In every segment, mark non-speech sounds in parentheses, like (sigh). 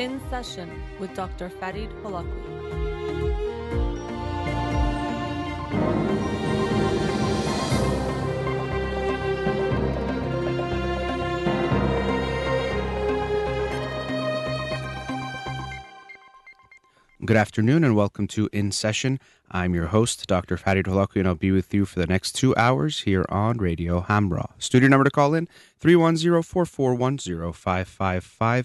In Session with Dr. Farid Holakouee. Good afternoon and welcome to In Session. I'm your host, Dr. Farid Holakouee, and I'll be with you for the next two hours here on Radio Hamrah. Studio number to call in 310-441-0555.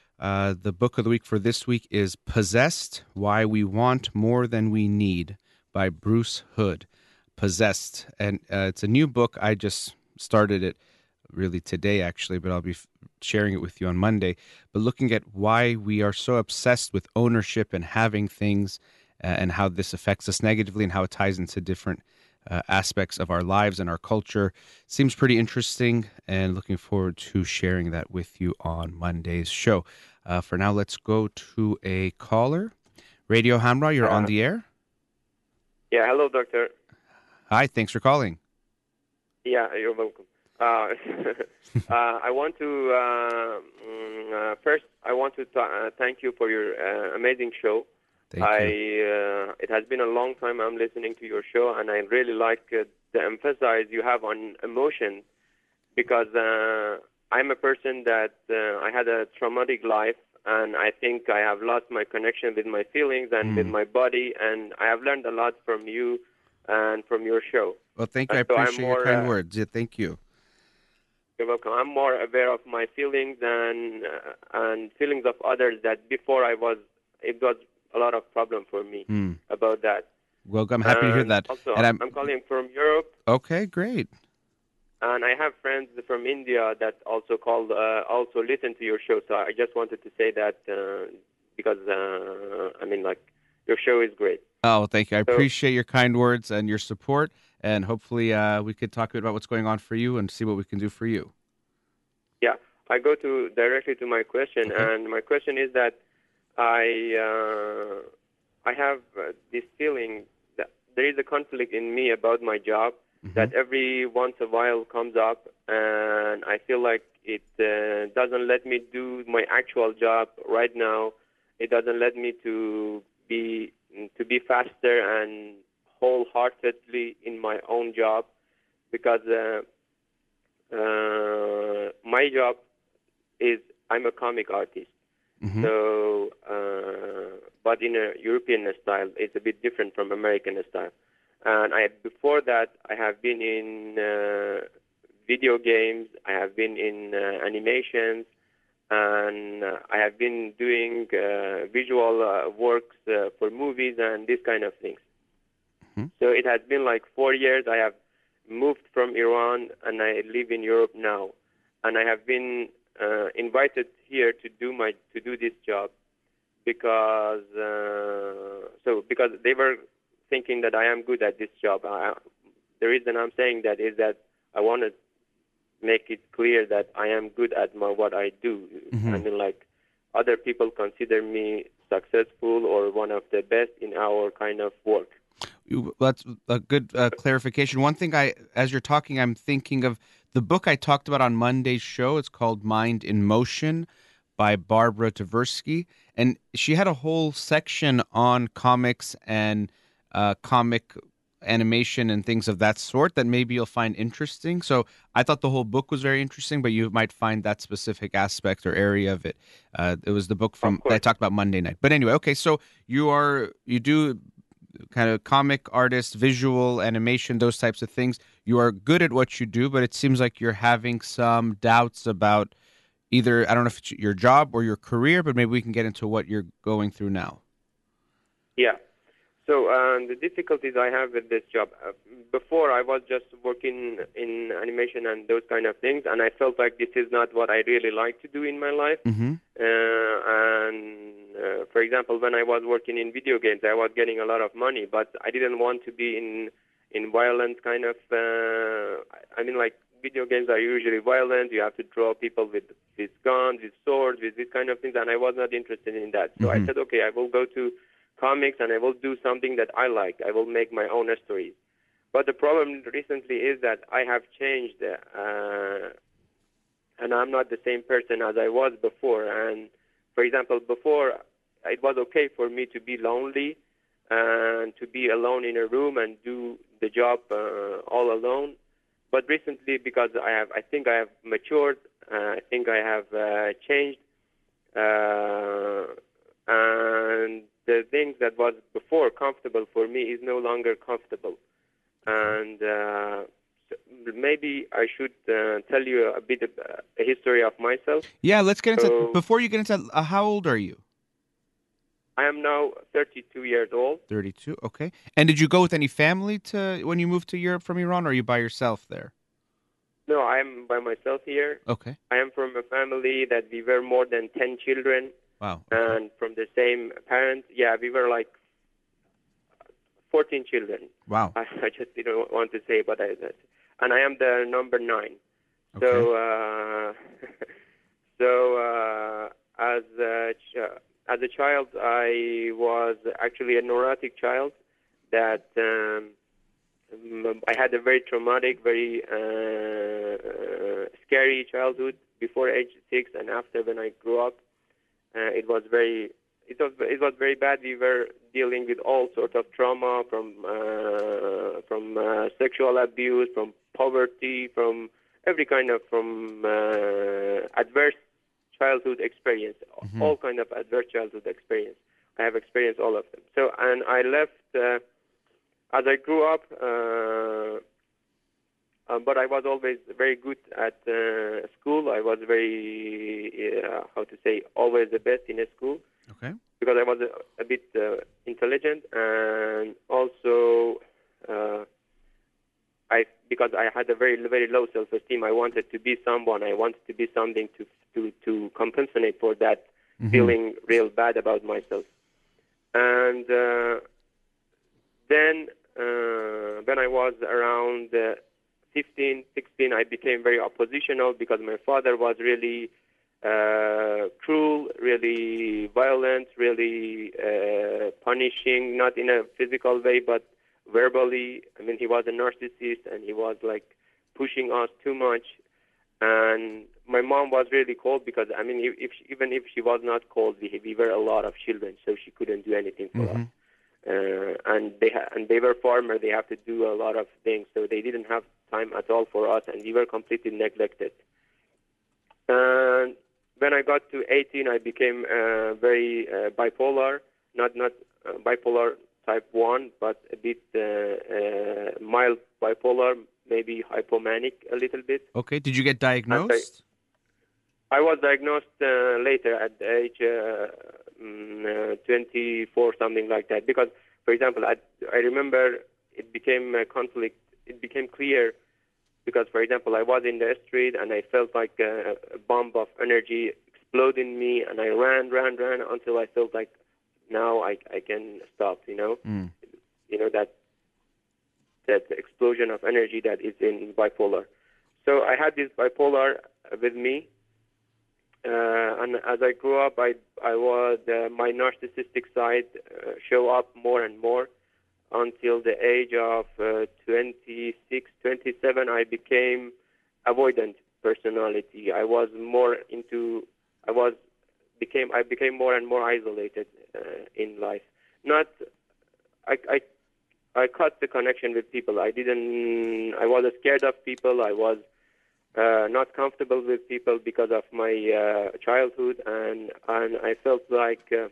uh, the book of the week for this week is Possessed Why We Want More Than We Need by Bruce Hood. Possessed, and uh, it's a new book. I just started it really today, actually, but I'll be f- sharing it with you on Monday. But looking at why we are so obsessed with ownership and having things, uh, and how this affects us negatively, and how it ties into different uh, aspects of our lives and our culture, seems pretty interesting. And looking forward to sharing that with you on Monday's show. Uh, for now, let's go to a caller. Radio Hamrah, you're on the air. Yeah, hello, doctor. Hi, thanks for calling. Yeah, you're welcome. Uh, (laughs) uh, I want to uh, mm, uh, first. I want to th- uh, thank you for your uh, amazing show. Thank I you. uh, it has been a long time I'm listening to your show, and I really like uh, the emphasis you have on emotion because uh, I'm a person that uh, I had a traumatic life, and I think I have lost my connection with my feelings and with Mm. my body, and I have learned a lot from you and from your show. Well, thank you. I and so appreciate your kind uh, words. Yeah, thank you. You're welcome. I'm more aware of my feelings and uh, and feelings of others that before I was it was a lot of problem for me Hmm. about that. Well, I'm happy to hear that. Also, and I'm, I'm calling from Europe, okay. Great. And I have friends from India that also call uh, also listen to your show. So I just wanted to say that uh, because uh, I mean, like your show is great. Oh, thank you. I So- appreciate your kind words and your support. And hopefully, uh, we could talk a bit about what's going on for you and see what we can do for you. Yeah, I go to directly to my question, Okay. and my question is that I uh, I have uh, this feeling that there is a conflict in me about my job Mm-hmm. that every once a while comes up, and I feel like it uh, doesn't let me do my actual job right now. It doesn't let me to be to be faster and wholeheartedly in my own job because. Uh, uh, my job is I'm a comic artist. Mhm. So, uh, but in a European style, it's a bit different from American style. And I before that, I have been in uh, video games. I have been in uh, animations, and uh, I have been doing uh, visual uh, works uh, for movies and these kind of things. Mhm. So it has been like four years. I have moved from Iran and I live in Europe now, and I have been uh, invited here to do my to do this job because uh, so because they were thinking that I am good at this job. I, the reason I'm saying that is that I want to make it clear that I am good at my what I do. Mhm. I mean, like other people consider me successful or one of the best in our kind of work. That's a good uh, clarification. One thing I, as you're talking, I'm thinking of the book I talked about on Monday's show. It's called Mind in Motion by Barbara Tversky. And she had a whole section on comics and uh, comic animation and things of that sort that maybe you'll find interesting. So I thought the whole book was very interesting, but you might find that specific aspect or area of it. Uh, it was the book from that I talked about Monday night. But anyway, okay, so you are you do kind of comic artist, visual animation, those types of things. You are good at what you do, but it seems like you're having some doubts about either I don't know if it's your job or your career, but maybe we can get into what you're going through now. Yeah. So um, the difficulties I have with this job. Uh, before I was just working in animation and those kind of things, and I felt like this is not what I really like to do in my life. Mm-hmm. Uh, and uh, for example, when I was working in video games, I was getting a lot of money, but I didn't want to be in in violent kind of. Uh, I mean, like video games are usually violent. You have to draw people with with guns, with swords, with these kind of things, and I was not interested in that. So Mhm. I said, okay, I will go to comics and I will do something that I like. I will make my own stories. But the problem recently is that I have changed, uh, and I'm not the same person as I was before. And for example, before it was okay for me to be lonely and to be alone in a room and do the job uh, all alone. But recently, because I have, I think I have matured. Uh, I think I have uh, changed, uh, and the things that was before comfortable for me is no longer comfortable. And uh, maybe I should uh, tell you a bit of a history of myself. Yeah, let's get into. So- before you get into, uh, how old are you? I am now 32 years old. Thirty-two. Okay. And did you go with any family to when you moved to Europe from Iran, or are you by yourself there? No, I am by myself here. Okay. I am from a family that we were more than 10 children Wow. and from the same parents. Yeah, we were like 14 children. Wow. I, (laughs) I just didn't want to say, but I did. And I am the number nine. Okay. So, uh, (laughs) so uh, as a ch- as a child, I was actually a neurotic child. That um, I had a very traumatic, very uh, uh, scary childhood before age six, and after when I grew up, uh, it was very it was it was very bad. We were dealing with all sorts of trauma from uh, from uh, sexual abuse, from poverty, from every kind of from uh, adverse childhood experience, Mhm. all kind of adverse childhood experience. I have experienced all of them. So, and I left uh, as I grew up. Uh, but I was always very good at uh, school. I was very, uh, how to say, always the best in a school Okay. because I was a, a bit uh, intelligent and also uh, I because I had a very very low self-esteem. I wanted to be someone. I wanted to be something to to to compensate for that Mhm. feeling real bad about myself. And uh, then uh, when I was around uh, 15, 16, I became very oppositional because my father was really uh, cruel, really violent, really uh, punishing, not in a physical way, but verbally. I mean, he was a narcissist and he was like pushing us too much. And my mom was really cold because, I mean, if, if she, even if she was not cold, we, we were a lot of children, so she couldn't do anything for us Mhm. uh, and they ha- and they were farmer. They have to do a lot of things, so they didn't have time at all for us, and we were completely neglected. And when I got to 18, I became uh, very uh, bipolar, not not uh, bipolar type one, but a bit uh, uh, mild bipolar, maybe hypomanic a little bit. Okay. Did you get diagnosed? I was diagnosed uh, later at the age uh, mm, uh, 24, something like that. Because, for example, I, I remember it became a conflict. It became clear because, for example, I was in the street and I felt like a, a bomb of energy explode in me, and I ran, ran, ran until I felt like now I, I can stop. You know, Mm. you know that that explosion of energy that is in bipolar. So I had this bipolar with me, uh, and as I grew up, I I was uh, my narcissistic side uh, show up more and more until the age of uh, 26, 27. I became avoidant personality. I was more into I was became I became more and more isolated uh, in life. Not I, I I cut the connection with people. I didn't. I was scared of people. I was uh, not comfortable with people because of my uh, childhood, and and I felt like uh,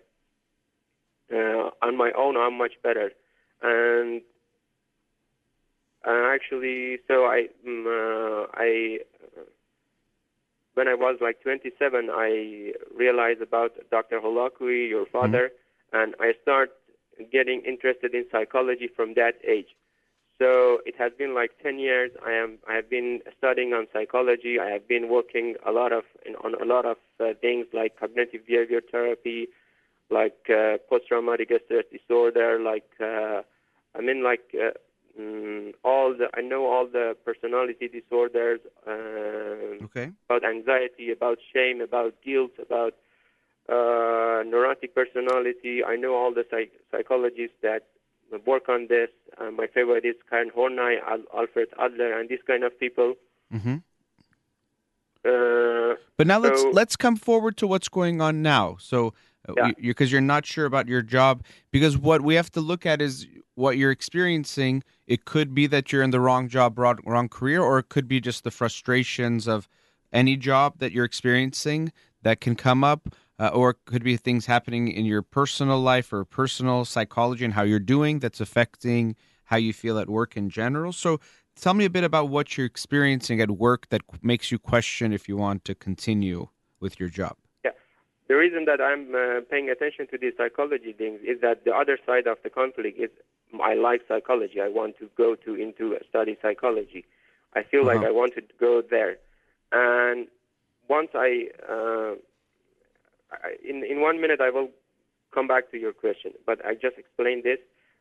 uh, on my own I'm much better. And uh, actually, so I mm, uh, I uh, when I was like 27, I realized about Dr. Holakouee, your father, and I start getting interested in psychology from that age. So it has been like 10 years. I am I have been studying on psychology. I have been working a lot of in, on a lot of uh, things like cognitive behavior therapy, like uh, post-traumatic stress disorder, like uh, I mean like uh, mm, all the I know all the personality disorders. Uh, Okay. about anxiety, about shame, about guilt, about uh, neurotic personality. I know all the psych- psychologists that work on this. Uh, my favorite is Karen Horney, Al- Alfred Adler, and these kind of people. hmm Uh, But now let's let's come forward to what's going on now. So, Yeah. because you're not sure about your job, because what we have to look at is what you're experiencing. It could be that you're in the wrong job, wrong, wrong career, or it could be just the frustrations of any job that you're experiencing that can come up, uh, or it could be things happening in your personal life or personal psychology and how you're doing that's affecting how you feel at work in general. So, tell me a bit about what you're experiencing at work that makes you question if you want to continue with your job. The reason that I'm uh, paying attention to these psychology things is that the other side of the conflict is I like psychology. I want to go to into study psychology. I feel like Uh-huh. I want to go there, and once I, uh, I in in one minute I will come back to your question, but I just explained this.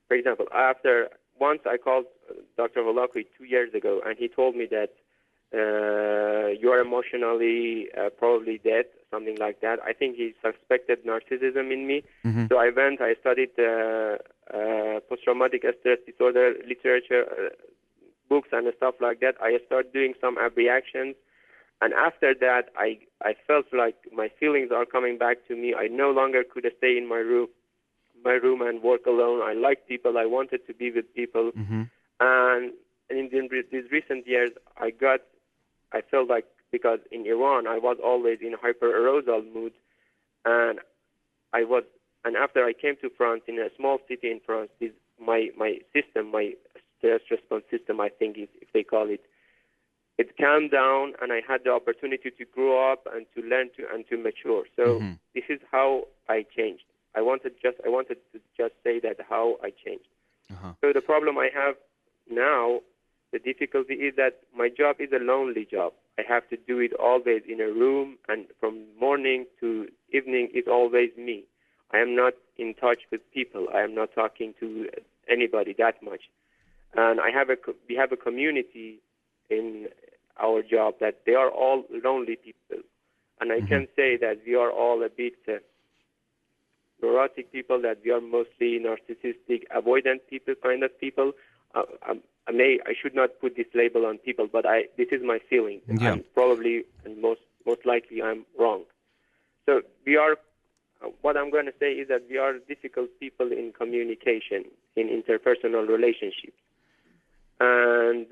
For example, after once I called uh, Dr. Holakouee two years ago, and he told me that uh, you are emotionally uh, probably dead, something like that. I think he suspected narcissism in me. Mhm. So I went, I studied uh, uh, post-traumatic stress disorder literature, uh, books and stuff like that. I started doing some reactions. And after that, I, I felt like my feelings are coming back to me. I no longer could stay in my room, my room and work alone. I liked people. I wanted to be with people. Mm-hmm. And in these recent years, I got, I felt like because in Iran I was always in hyper-arousal mood, and I was, and after I came to France in a small city in France, this, my my system, my stress response system, I think is, if they call it, it calmed down, and I had the opportunity to grow up and to learn to and to mature. So Mhm. this is how I changed. I wanted just I wanted to just say that how I changed. Uh-huh. So the problem I have now, the difficulty is that my job is a lonely job. I have to do it always in a room, and from morning to evening, it's always me. I am not in touch with people. I am not talking to anybody that much. And I have a we have a community in our job that they are all lonely people, and I Mhm. can say that we are all a bit. Uh, neurotic people, that we are mostly narcissistic, avoidant people, kind of people. Um, I may, I should not put this label on people, but I, this is my feeling. Yeah. I'm probably and most, most likely I'm wrong. So we are. What I'm going to say is that we are difficult people in communication, in interpersonal relationships, and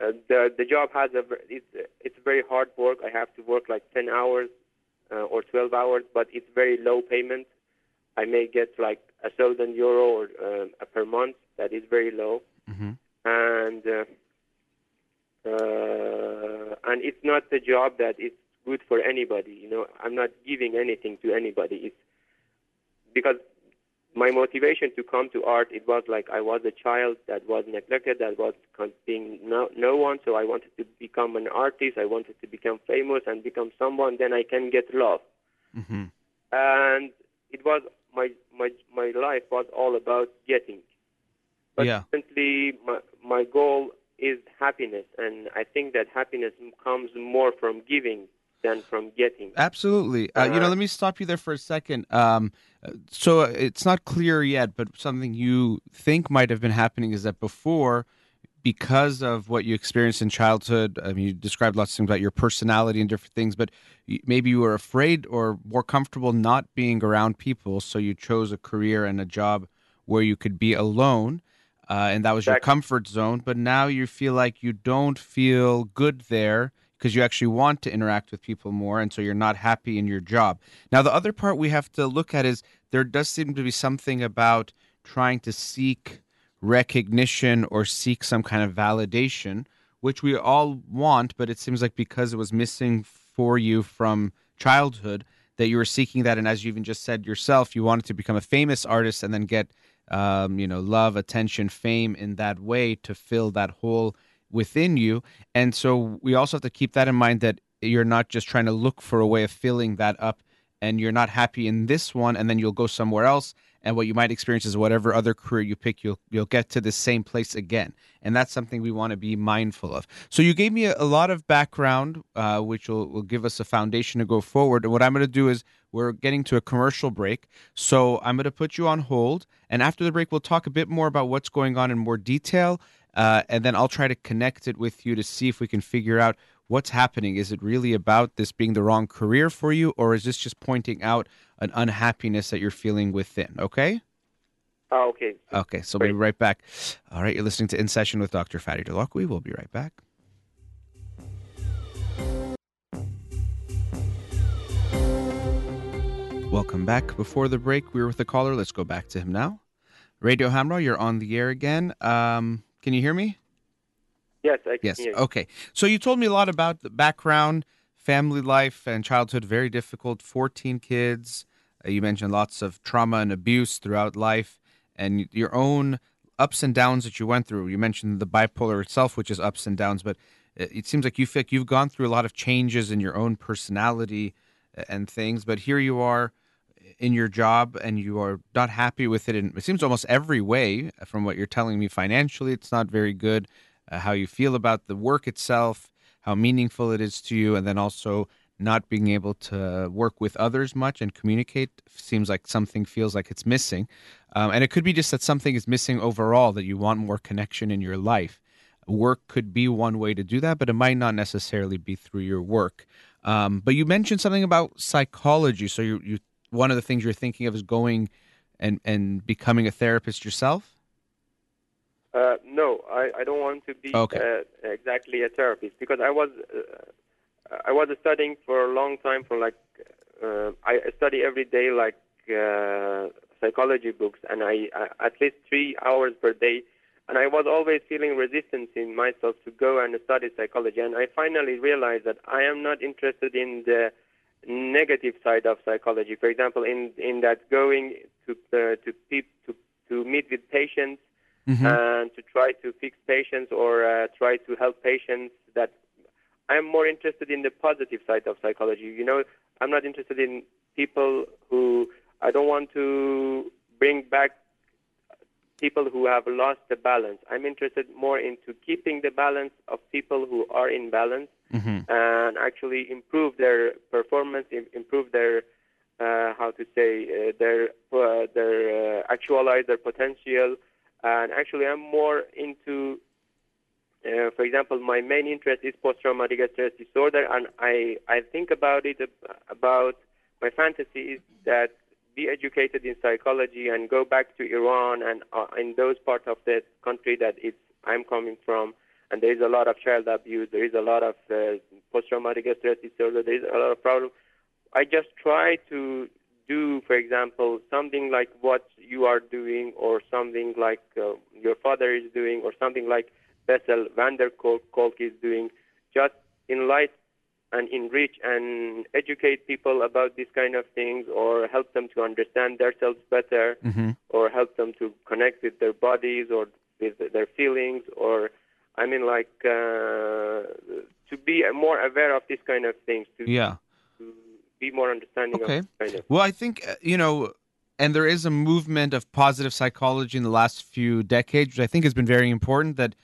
uh, the the job has a it's it's very hard work. I have to work like 10 hours uh, or 12 hours, but it's very low payment. I may get like a thousand euro or uh, per month. That is very low, Mm-hmm. and uh, uh, and it's not the job that is good for anybody. You know, I'm not giving anything to anybody. It's because my motivation to come to art it was like I was a child that was neglected, that was being no, no one. So I wanted to become an artist. I wanted to become famous and become someone. Then I can get love Mm-hmm. and it was my my my life was all about getting. But Yeah. recently, my my goal is happiness, and I think that happiness comes more from giving than from getting. Absolutely. Uh, you know, Uh, let me stop you there for a second. Um, uh, so it's not clear yet, but something you think might have been happening is that before, because of what you experienced in childhood, I mean, you described lots of things about your personality and different things, but maybe you were afraid or more comfortable not being around people, so you chose a career and a job where you could be alone. Uh, and that was your comfort zone. But now you feel like you don't feel good there because you actually want to interact with people more, and so you're not happy in your job. Now, the other part we have to look at is there does seem to be something about trying to seek recognition or seek some kind of validation, which we all want, but it seems like because it was missing for you from childhood, that you were seeking that. And as you even just said yourself, you wanted to become a famous artist and then get um, you know, love, attention, fame in that way to fill that hole within you. And so we also have to keep that in mind that you're not just trying to look for a way of filling that up and you're not happy in this one and then you'll go somewhere else and what you might experience is whatever other career you pick you'll you'll get to the same place again. And that's something we want to be mindful of. So you gave me a, a lot of background uh, which will, will give us a foundation to go forward. And what i'm going to do is we're getting to a commercial break. So i'm going to put you on hold and after the break we'll talk a bit more about what's going on in more detail uh, and then i'll try to connect it with you to see if we can figure out what's happening. Is it really about this being the wrong career for you or is this just pointing out an unhappiness that you're feeling within okay Oh, okay. Okay, so we'll be right back. All right, you're listening to In Session with Dr. Farid Holakouee. We'll be right back. Welcome back. Before the break, we were with the caller. Let's go back to him now. Radio Hamrah, you're on the air again. Um, can you hear me? Yes, I can Yes. hear you. Okay. So you told me a lot about the background, family life, and childhood. Very difficult. 14 kids. Uh, you mentioned lots of trauma and abuse throughout life, and your own ups and downs that you went through. You mentioned the bipolar itself, which is ups and downs, but it it seems like you feel like you've gone through a lot of changes in your own personality uh, and things. But here you are in your job and you are not happy with it And it seems almost every way from what you're telling me financially it's not very good uh, how you feel about the work itself how meaningful it is to you and then also not being able to work with others much and communicate seems like something feels like it's missing. Um, and it could be just that something is missing overall that you want more connection in your life. Work could be one way to do that but it might not necessarily be through your work. Um, but you mentioned something about psychology. So you, you one of the things you're thinking of is going and and becoming a therapist yourself? Uh, no, I, I don't want to be Okay. uh, exactly a therapist because I was uh, I was studying for a long time for like uh, I study every day like uh, psychology books and I, I at least three hours per day. And I was always feeling resistance in myself to go and study psychology. And I finally realized that I am not interested in the negative side of psychology. For example, in in that going to uh, to peop, to to meet with patients and to try to fix patients or uh, try to help patients that I'm more interested in the positive side of psychology. You know, I'm not interested in people who I don't want to bring back people who have lost the balance. I'm interested more into keeping the balance of people who are in balance and actually improve their performance, improve their uh, how to say uh, their uh, their uh, actualize their potential. And actually, I'm more into uh, for example, my main interest is post-traumatic stress disorder, and I, I think about it about my fantasy is that be educated in psychology and go back to Iran and uh, in those parts of the country that it's I'm coming from, and there is a lot of child abuse, there is a lot of uh, post-traumatic stress disorder, there is a lot of problem. I just try to do, for example, something like what you are doing, or something like uh, your father is doing, or something like Bessel van der Kolk Kolk is doing, just enlighten and enrich and educate people about these kind of things, or help them to understand themselves better, or help them to connect with their bodies or with their feelings, or I mean, like uh, to be more aware of these kind of things, to, yeah to be more understanding Okay. of kind of. Well, I think uh, you know, and there is a movement of positive psychology in the last few decades, which I think has been very important. That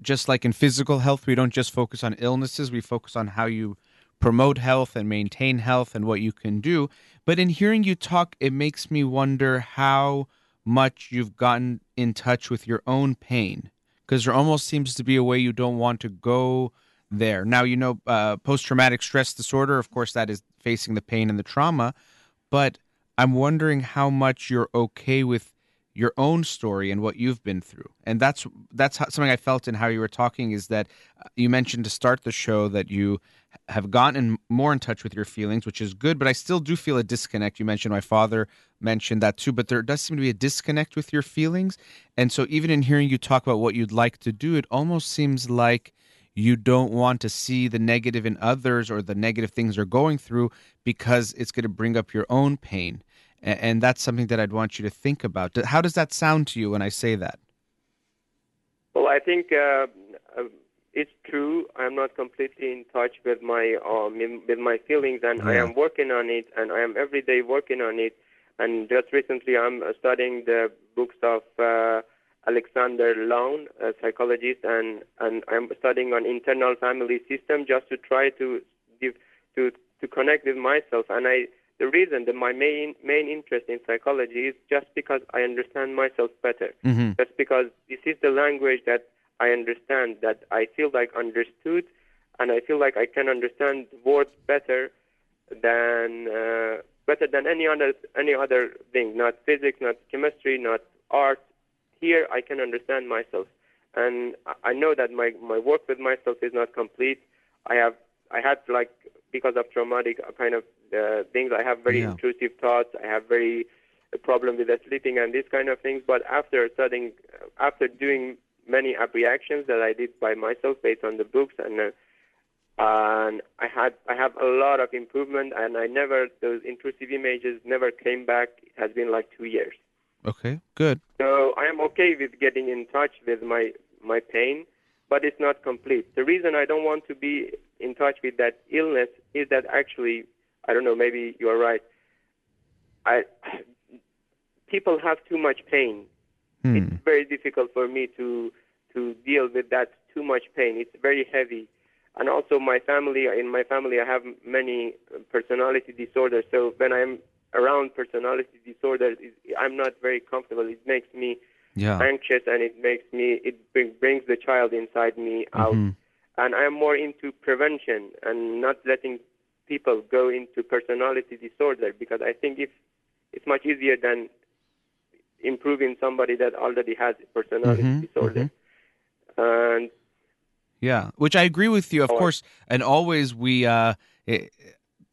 just like in physical health, we don't just focus on illnesses; we focus on how you promote health and maintain health and what you can do. But in hearing you talk, it makes me wonder how much you've gotten in touch with your own pain, because there almost seems to be a way you don't want to go there. Now, you know, uh, post traumatic stress disorder, of course, that is facing the pain and the trauma, but I'm wondering how much you're okay with your own story and what you've been through. And that's that's how, something I felt in how you were talking is that uh, you mentioned to start the show that you have gotten more in touch with your feelings, which is good, but I still do feel a disconnect. You mentioned my father mentioned that too, but there does seem to be a disconnect with your feelings. And so even in hearing you talk about what you'd like to do, it almost seems like you don't want to see the negative in others or the negative things they're going through because it's going to bring up your own pain and, that's something that I'd want you to think about. How does that sound to you when I say that? Well, I think uh, uh, it's true. I'm not completely in touch with my um, with my feelings, and yeah. I am working on it, and I am every day working on it. And just recently, I'm studying the books of uh, Alexander Lowen, a psychologist, and and I'm studying on internal family system just to try to give to to connect with myself. And I the reason that my main main interest in psychology is just because I understand myself better. Mm-hmm. Just because this is the language that I understand, that I feel like understood, and I feel like I can understand words better than uh, better than any other any other thing. Not physics, not chemistry, not art. Here I can understand myself, and I know that my my work with myself is not complete. I have I had like because of traumatic a kind of uh, things. I have very yeah. intrusive thoughts. I have very a problem with the sleeping and these kind of things. But after studying, uh, after doing many abreactions that I did by myself based on the books and uh, and I had I have a lot of improvement and I never those intrusive images never came back. It has been like two years. Okay, good. So I am okay with getting in touch with my my pain, but it's not complete. The reason I don't want to be in touch with that illness is that actually I don't know, maybe you are right. I people have too much pain. Hmm. It's very difficult for me to to deal with that too much pain. It's very heavy. And also my family, in my family I have many personality disorders. So when I'm around personality disorders, I'm not very comfortable. It makes me yeah. anxious and it makes me it brings the child inside me out. Mm-hmm. And I'm more into prevention and not letting people go into personality disorder because I think if it's much easier than improving somebody that already has personality mm-hmm, disorder. Mm-hmm. And yeah, which I agree with you, of oh, course. And always we uh, it,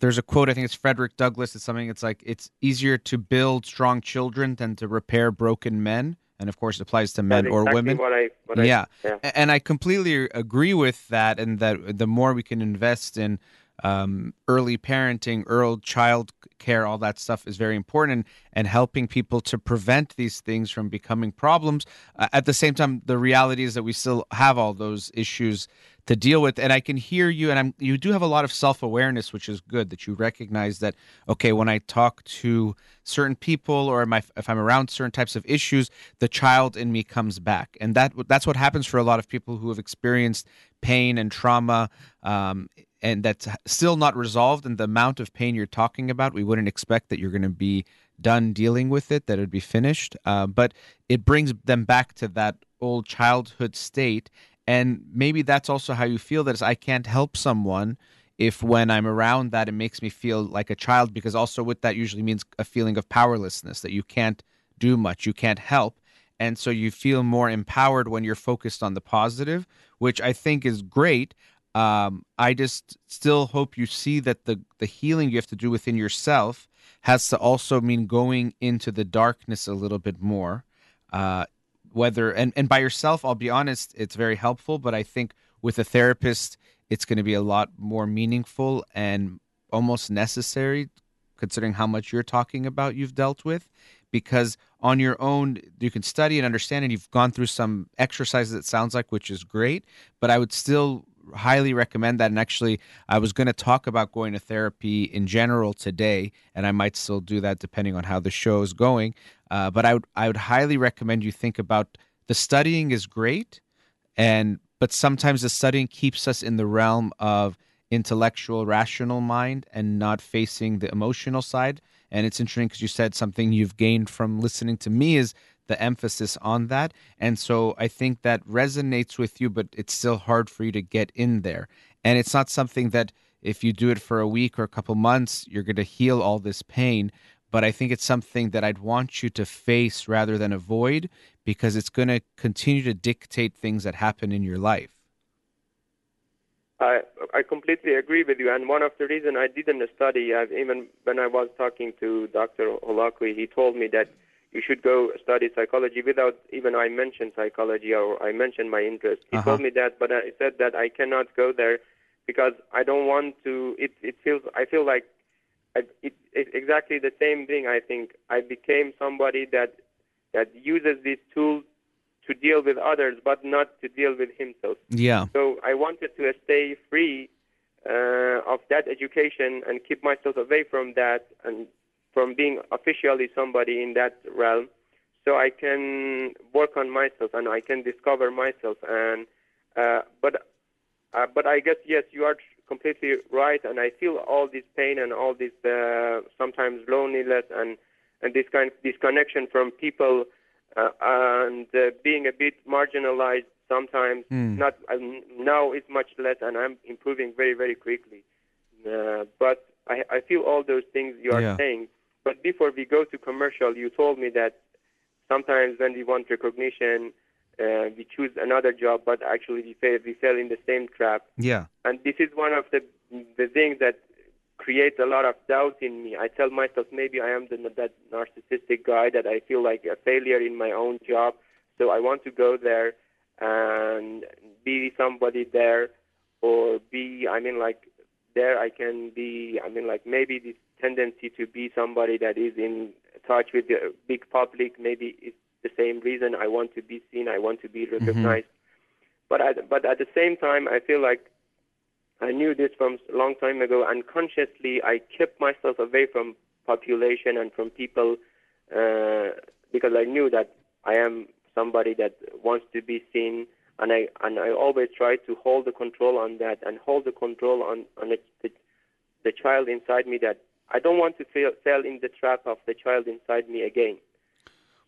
there's a quote. I think it's Frederick Douglass. It's something. It's like it's easier to build strong children than to repair broken men. And of course, it applies to men or women. What I, what yeah. I, yeah, and I completely agree with that. And that the more we can invest in um, early parenting, early child care, all that stuff is very important, and helping people to prevent these things from becoming problems. Uh, at the same time, the reality is that we still have all those issues to deal with. And I can hear you, and I'm you do have a lot of self awareness, which is good that you recognize that. Okay, when I talk to certain people, or I, if I'm around certain types of issues, the child in me comes back, and that that's what happens for a lot of people who have experienced pain and trauma. Um, and that's still not resolved and the amount of pain you're talking about we wouldn't expect that you're going to be done dealing with it that it'd be finished. Uh, but it brings them back to that old childhood state and maybe that's also how you feel that is i can't help someone if when i'm around that it makes me feel like a child because also with that usually means a feeling of powerlessness that you can't do much you can't help. And so you feel more empowered when you're focused on the positive which i think is great um, I just still hope you see that the the healing you have to do within yourself has to also mean going into the darkness a little bit more. Uh, whether and and by yourself, I'll be honest, it's very helpful. But I think with a therapist, it's going to be a lot more meaningful and almost necessary, considering how much you're talking about you've dealt with. Because on your own, you can study and understand, and you've gone through some exercises. It sounds like, which is great. But I would still highly recommend that. And actually, I was going to talk about going to therapy in general today, and I might still do that depending on how the show is going. Uh, but I would I would highly recommend you think about the studying is great, and but sometimes the studying keeps us in the realm of intellectual, rational mind and not facing the emotional side. And it's interesting because you said something you've gained from listening to me is the emphasis on that. And so I think that resonates with you, but it's still hard for you to get in there. And it's not something that if you do it for a week or a couple months, you're going to heal all this pain. But I think it's something that I'd want you to face rather than avoid because it's going to continue to dictate things that happen in your life. I I completely agree with you, and one of the reasons I didn't study, uh, even when I was talking to Dr. Holakouee, he told me that you should go study psychology without even I mentioned psychology or I mentioned my interest. He uh-huh. told me that, but I said that I cannot go there because I don't want to. It it feels I feel like I, it, it's exactly the same thing. I think I became somebody that that uses this tool to deal with others, but not to deal with himself. Yeah. So I wanted to stay free uh, of that education and keep myself away from that and from being officially somebody in that realm, so I can work on myself and I can discover myself. And uh, but uh, but I guess yes, you are completely right, and I feel all this pain and all this uh, sometimes loneliness and and this kind of disconnection from people uh, and uh, being a bit marginalized sometimes. Mm. Not um, now it's much less, and I'm improving very very quickly. Uh, but I, I feel all those things you are Yeah. saying. But before we go to commercial, you told me that sometimes when we want recognition, uh, we choose another job, but actually we fail, we fell in the same trap. Yeah. And this is one of the the things that creates a lot of doubt in me. I tell myself maybe I am the, that narcissistic guy that I feel like a failure in my own job, so I want to go there and be somebody there, or be I mean like there I can be I mean like maybe this tendency to be somebody that is in touch with the big public maybe is the same reason I want to be seen, I want to be recognized. But at, but at the same time, I feel like I knew this from a long time ago, Unconsciously, I kept myself away from population and from people uh, because I knew that I am somebody that wants to be seen, and I and I always try to hold the control on that and hold the control on on it, the, the child inside me that I don't want to fall in the trap of the child inside me again.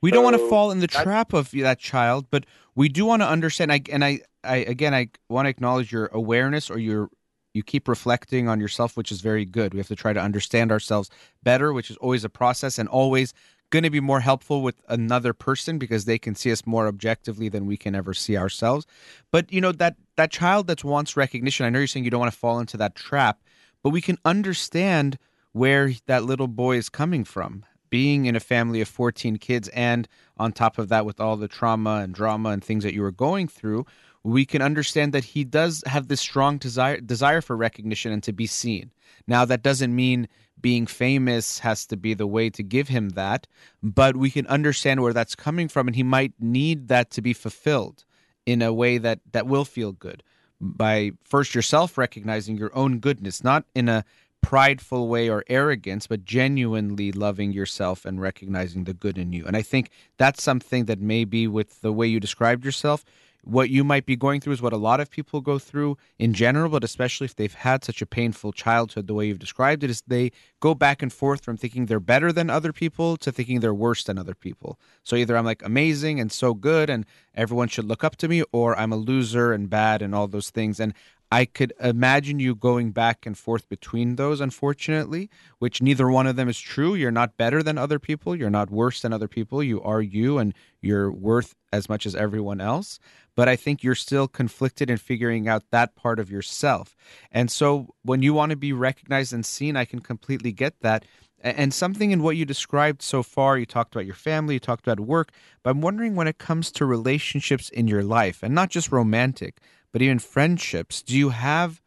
We don't want to fall in the trap of that child, but we do want to understand. I, and I, I again, I want to acknowledge your awareness or your you keep reflecting on yourself, which is very good. We have to try to understand ourselves better, which is always a process and always going to be more helpful with another person because they can see us more objectively than we can ever see ourselves. But you know that that child that wants recognition. I know you're saying you don't want to fall into that trap, but we can understand where that little boy is coming from being in a family of 14 kids and on top of that with all the trauma and drama and things that you were going through we can understand that he does have this strong desire desire for recognition and to be seen now that doesn't mean being famous has to be the way to give him that but we can understand where that's coming from and he might need that to be fulfilled in a way that that will feel good by first yourself recognizing your own goodness not in a prideful way or arrogance, but genuinely loving yourself and recognizing the good in you. And I think that's something that maybe with the way you described yourself, what you might be going through is what a lot of people go through in general, but especially if they've had such a painful childhood, the way you've described it, is they go back and forth from thinking they're better than other people to thinking they're worse than other people. So either I'm like amazing and so good and everyone should look up to me, or I'm a loser and bad and all those things. And I could imagine you going back and forth between those, unfortunately, which neither one of them is true. You're not better than other people. You're not worse than other people. You are you, and you're worth as much as everyone else. But I think you're still conflicted in figuring out that part of yourself. And so when you want to be recognized and seen, I can completely get that. And something in what you described so far, you talked about your family, you talked about work, but I'm wondering when it comes to relationships in your life, and not just romantic, but even friendships, do you have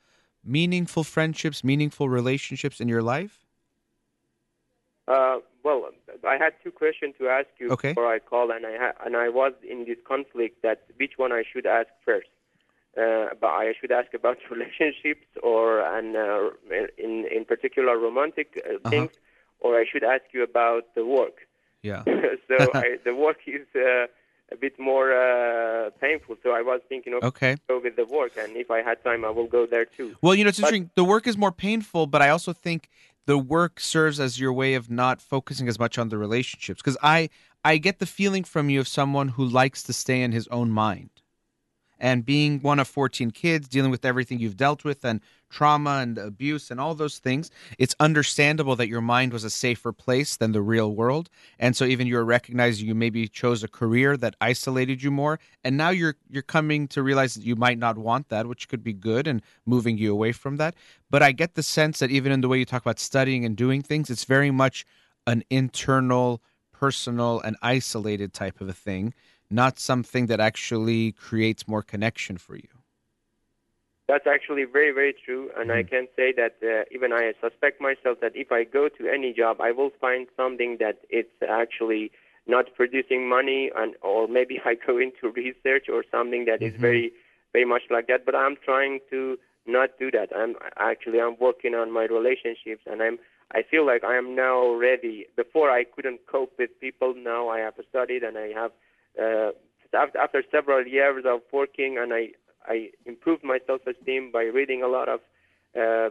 meaningful friendships, meaningful relationships in your life? Uh, well, I had two questions to ask you Okay. before I called, and I ha- and I was in this conflict that which one I should ask first. Uh, but I should ask about (laughs) relationships or and uh, in in particular romantic uh, things, or I should ask you about the work. Yeah. (laughs) (laughs) so I, the work is uh, a bit more uh, painful. So I was thinking of Okay. go with the work, and if I had time, I will go there too. Well, you know, it's But- interesting. The work is more painful, but I also think the work serves as your way of not focusing as much on the relationships. Because I, I get the feeling from you of someone who likes to stay in his own mind. And being one of 14 kids, dealing with everything you've dealt with and trauma and abuse and all those things, it's understandable that your mind was a safer place than the real world. And so even you're recognizing you maybe chose a career that isolated you more. And now you're you're coming to realize that you might not want that, which could be good and moving you away from that. But I get the sense that even in the way you talk about studying and doing things, it's very much an internal, personal, and isolated type of a thing, not something that actually creates more connection for you. That's actually very, very true, and I can say that uh, even I suspect myself that if I go to any job, I will find something that it's actually not producing money, and or maybe (laughs) I go into research or something that is very, very much like that. But I'm trying to not do that. I'm actually I'm working on my relationships, and I'm I feel like I am now ready. Before I couldn't cope with people. Now I have studied, and I have uh, after, after several years of working, and I I improved my self-esteem by reading a lot of uh,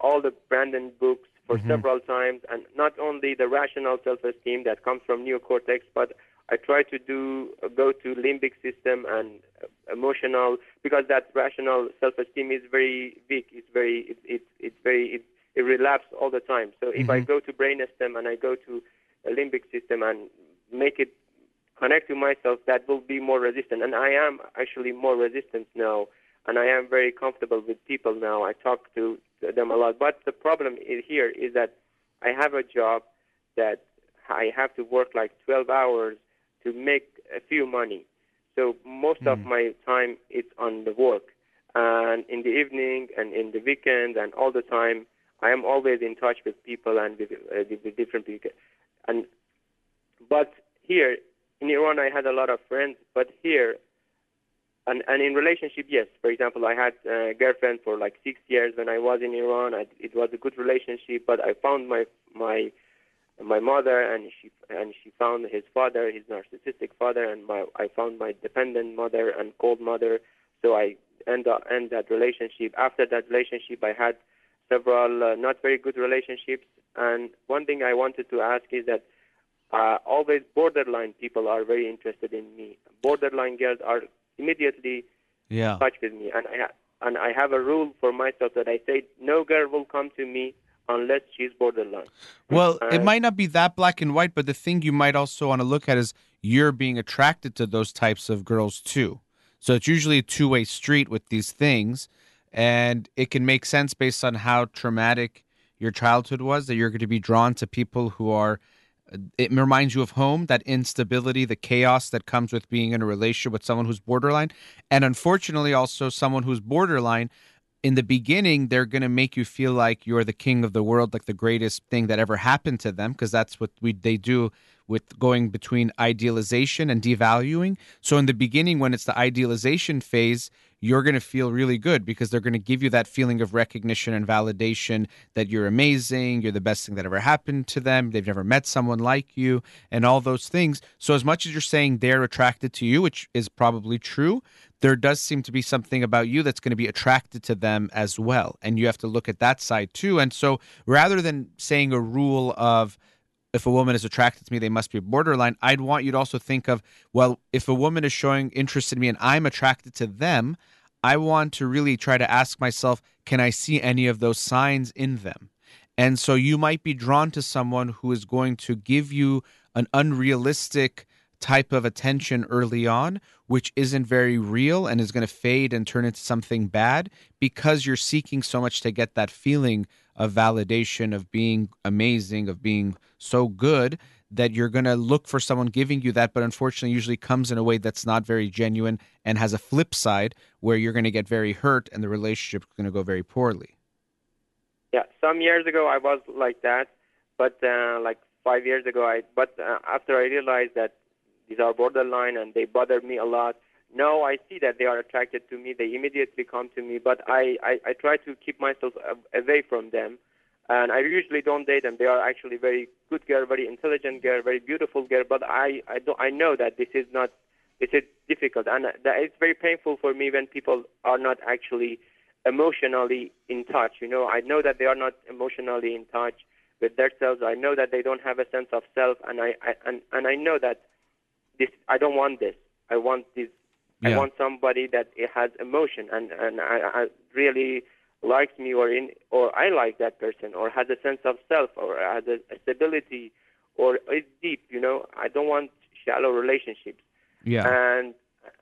all the Branden books for several times, and not only the rational self-esteem that comes from neocortex, but I try to do go to limbic system and uh, emotional because that rational self-esteem is very weak. It's very it, it, it's very it, it relapses all the time. So if I go to brainstem and I go to a limbic system and make it connect to myself, that will be more resistant. And I am actually more resistant now, and I am very comfortable with people now. I talk to them a lot. But the problem is here is that I have a job that I have to work like 12 hours to make a few money. So most of my time it's on the work, and in the evening and in the weekend and all the time, I am always in touch with people and with, uh, with different people. And but here in Iran, I had a lot of friends, but here, and and in relationship, yes. For example, I had a girlfriend for like six years when I was in Iran. I, it was a good relationship, but I found my my my mother, and she and she found his father, his narcissistic father, and my I found my dependent mother and cold mother. So I end up, end that relationship. After that relationship, I had several uh, not very good relationships. And one thing I wanted to ask is that uh, always borderline people are very interested in me. Borderline girls are immediately Yeah. in touch with me, and I and I have a rule for myself that I say no girl will come to me unless she's borderline. Well, it Uh, might not be that black and white, but the thing you might also want to look at is you're being attracted to those types of girls too. So it's usually a two way street with these things. And it can make sense based on how traumatic your childhood was that you're going to be drawn to people who are. It reminds you of home, that instability, the chaos that comes with being in a relationship with someone who's borderline. And unfortunately, also someone who's borderline in the beginning they're going to make you feel like you're the king of the world like the greatest thing that ever happened to them because that's what we they do with going between idealization and devaluing so in the beginning when it's the idealization phase you're going to feel really good because they're going to give you that feeling of recognition and validation that you're amazing, you're the best thing that ever happened to them, they've never met someone like you, and all those things. So, as much as you're saying they're attracted to you, which is probably true, there does seem to be something about you that's going to be attracted to them as well. And you have to look at that side too. And so, rather than saying a rule of, if a woman is attracted to me, they must be borderline. I'd want you to also think of, well, if a woman is showing interest in me and I'm attracted to them, I want to really try to ask myself, can I see any of those signs in them? And so you might be drawn to someone who is going to give you an unrealistic type of attention early on, which isn't very real and is going to fade and turn into something bad because you're seeking so much to get that feeling of validation, of being amazing, of being so good that you're going to look for someone giving you that, but unfortunately, usually comes in a way that's not very genuine and has a flip side where you're going to get very hurt and the relationship is going to go very poorly. Yeah, some years ago I was like that, but uh, like five years ago, I but uh, after I realized that these are borderline and they bother me a lot. Now I see that they are attracted to me. They immediately come to me, but I I, I try to keep myself away from them, and I usually don't date them. They are actually very good girl, very intelligent girl, very beautiful girl. But I I don't I know that this is not this is difficult, and that it's very painful for me when people are not actually emotionally in touch. You know, I know that they are not emotionally in touch with themselves. I know that they don't have a sense of self, and I, I and and I know that this. I don't want this. I want this. I want somebody that it has emotion and and I, I really likes me or in or I like that person or has a sense of self or has a, a stability or is deep. You know, I don't want shallow relationships Yeah. and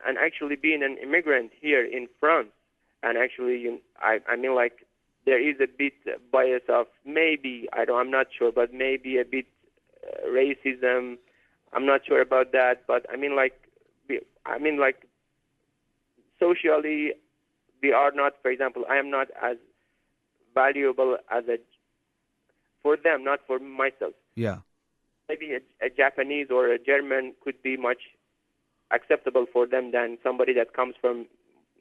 and actually being an immigrant here in France, and actually, you, I I mean like there is a bit bias of maybe I don't I'm not sure, but maybe a bit uh, racism. I'm not sure about that, but I mean like I mean like socially we are not, for example, I am not as valuable as a for them, not for myself. Yeah. Maybe a, a Japanese or a German could be much acceptable for them than somebody that comes from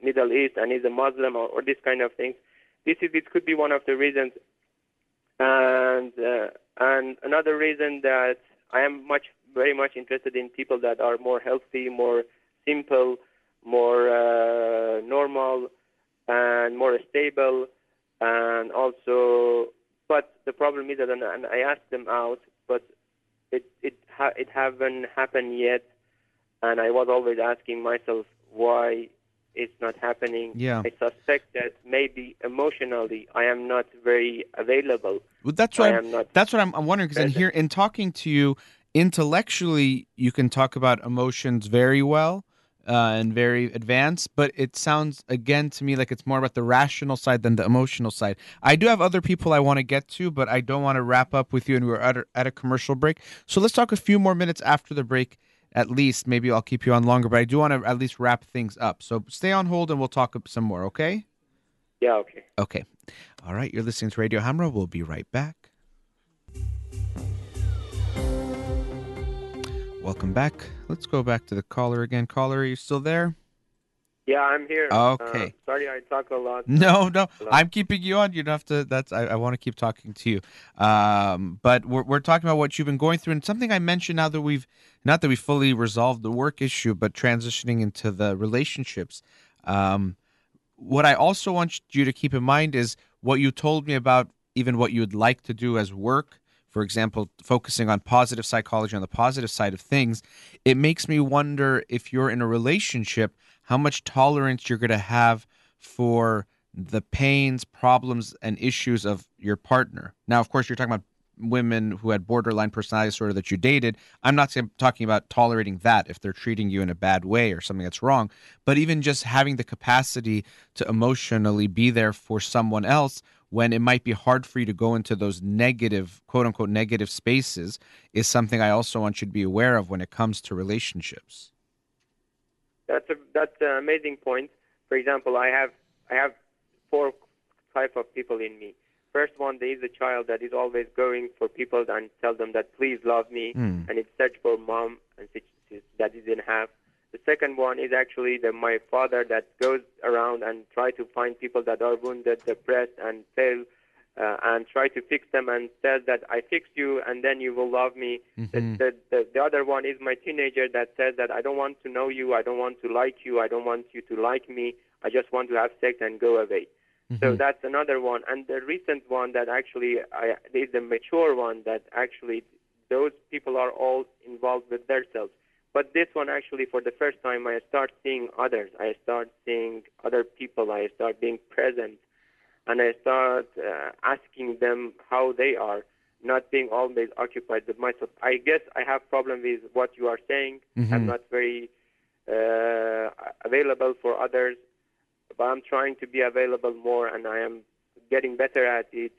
Middle East and is a Muslim or, or this kind of things. This is this could be one of the reasons, and uh, and another reason that I am much very much interested in people that are more healthy, more simple, more uh, normal, and more stable, and also. But the problem is that, and I asked them out, but it it ha- it haven't happened yet, and I was always asking myself why it's not happening. Yeah. I suspect that maybe emotionally I am not very available. Well, that's I what I'm, not that's what I'm, I'm wondering because in here in talking to you intellectually, you can talk about emotions very well uh, and very advanced, but it sounds again to me like it's more about the rational side than the emotional side. I do have other people I want to get to, but I don't want to wrap up with you, and we're at a, at a commercial break. So let's talk a few more minutes after the break. At least, maybe I'll keep you on longer, but I do want to at least wrap things up. So stay on hold, and we'll talk some more. Okay? Yeah, okay. Okay. All right. You're listening to Radio Hamrah. We'll be right back. Welcome back. Let's go back to the caller again. Caller, are you still there? Yeah, I'm here. Okay. Uh, sorry, I talk a lot. No, no. I'm keeping you on. You don't have to. That's. I, I want to keep talking to you. Um, but we're we're talking about what you've been going through, and something I mentioned now that we've not that we fully resolved the work issue, but transitioning into the relationships. Um, what I also want you to keep in mind is what you told me about even what you would like to do as work. For example, focusing on positive psychology on the positive side of things, it makes me wonder if you're in a relationship, how much tolerance you're going to have for the pains, problems, and issues of your partner. Now, of course, you're talking about women who had borderline personality disorder that you dated. I'm not talking about tolerating that if they're treating you in a bad way or something that's wrong, but even just having the capacity to emotionally be there for someone else when it might be hard for you to go into those negative, quote unquote, negative spaces is something I also want you to be aware of when it comes to relationships. That's a that's an amazing point. For example, I have I have four type of people in me. First one, there is a child that is always going for people and tell them that please love me, Hmm. and it search for mom and that he didn't have. The second one is actually the, my father that goes around and try to find people that are wounded, depressed, and fail, uh, and try to fix them and says that I fix you and then you will love me. Mhm. The, the, the, the other one is my teenager that says that I don't want to know you, I don't want to like you, I don't want you to like me, I just want to have sex and go away. So Mhm. that's another one. And the recent one that actually I, is the mature one that actually those people are all involved with themselves. But this one actually, for the first time, I start seeing others. I start seeing other people. I start being present, and I start uh, asking them how they are, not being always occupied with myself. I guess I have problem with what you are saying. I'm Mhm. not very uh, available for others, but I'm trying to be available more, and I am getting better at it.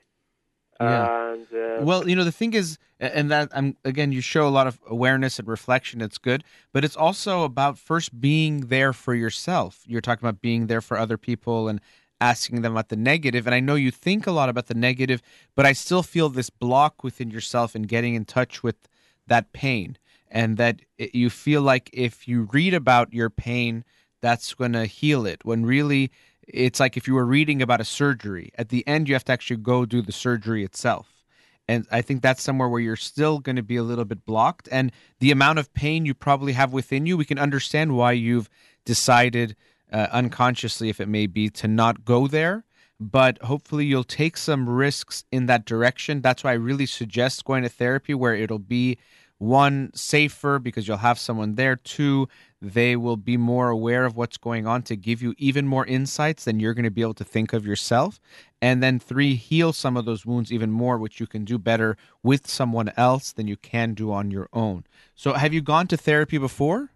Yeah. And uh, Well, you know, the thing is, and that I'm again, you show a lot of awareness and reflection. It's good, but it's also about first being there for yourself. You're talking about being there for other people and asking them about the negative. And I know you think a lot about the negative, but I still feel this block within yourself and getting in touch with that pain, and that it, you feel like if you read about your pain, that's going to heal it. When really, it's like if you were reading about a surgery. At the end, you have to actually go do the surgery itself. And I think that's somewhere where you're still going to be a little bit blocked. And the amount of pain you probably have within you, we can understand why you've decided uh, unconsciously, if it may be, to not go there. But hopefully, you'll take some risks in that direction. That's why I really suggest going to therapy where it'll be one safer because you'll have someone there two they will be more aware of what's going on to give you even more insights than you're going to be able to think of yourself and then three heal some of those wounds even more which you can do better with someone else than you can do on your own so have you gone to therapy before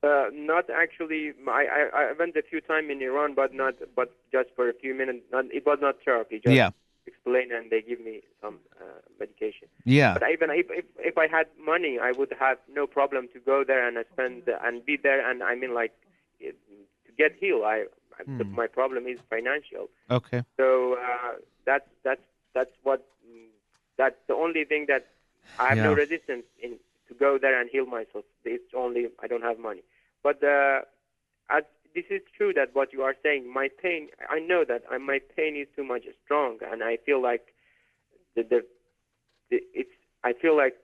Uh, not actually. I, I I went a few times in Iran, but not but just for a few minutes. Not, it was not therapy. Just yeah explain and they give me some uh, medication. yeah But even if, if if I had money, I would have no problem to go there and spend and be there. And I mean, like it- to get healed, I Hmm. My problem is financial. Okay. So uh, that's that's that's what mm, that's the only thing that I have no resistance in to go there and heal myself. It's only I don't have money. But uh, as, this is true that what you are saying. My pain, I know that uh, my pain is too much strong, and I feel like the, the, the it's. I feel like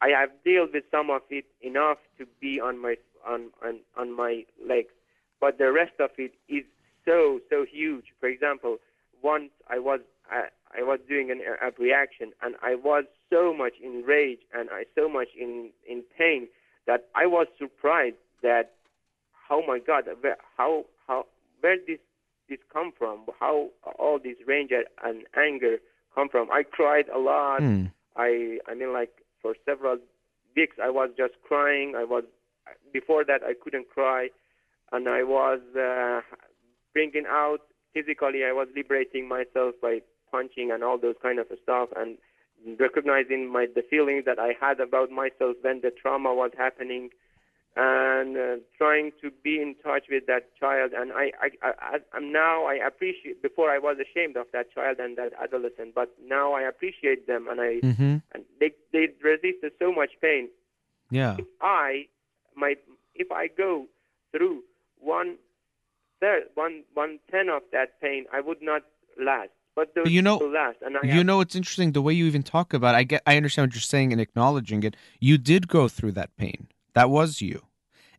I have dealt with some of it enough to be on my on on, on my legs, but the rest of it is so so huge. For example, once I was I, I was doing an a reaction and I was so much in rage and I so much in in pain that I was surprised that oh my God where, how how where this this come from? How all this rage and anger come from? I cried a lot. Hmm. I I mean like for several weeks I was just crying. I was before that I couldn't cry. And I was uh, bringing out physically I was liberating myself by punching and all those kind of stuff and recognizing my the feelings that I had about myself when the trauma was happening and uh, trying to be in touch with that child and I, I, I I'm now I appreciate before I was ashamed of that child and that adolescent but now I appreciate them and I Mm-hmm. and they they resisted so much pain Yeah. if I my if I go through one third, one one ten of that pain, I would not last. But those But you know- last, and I You have, know, it's interesting the way you even talk about. It, I get, I understand what you're saying and acknowledging it. You did go through that pain. That was you,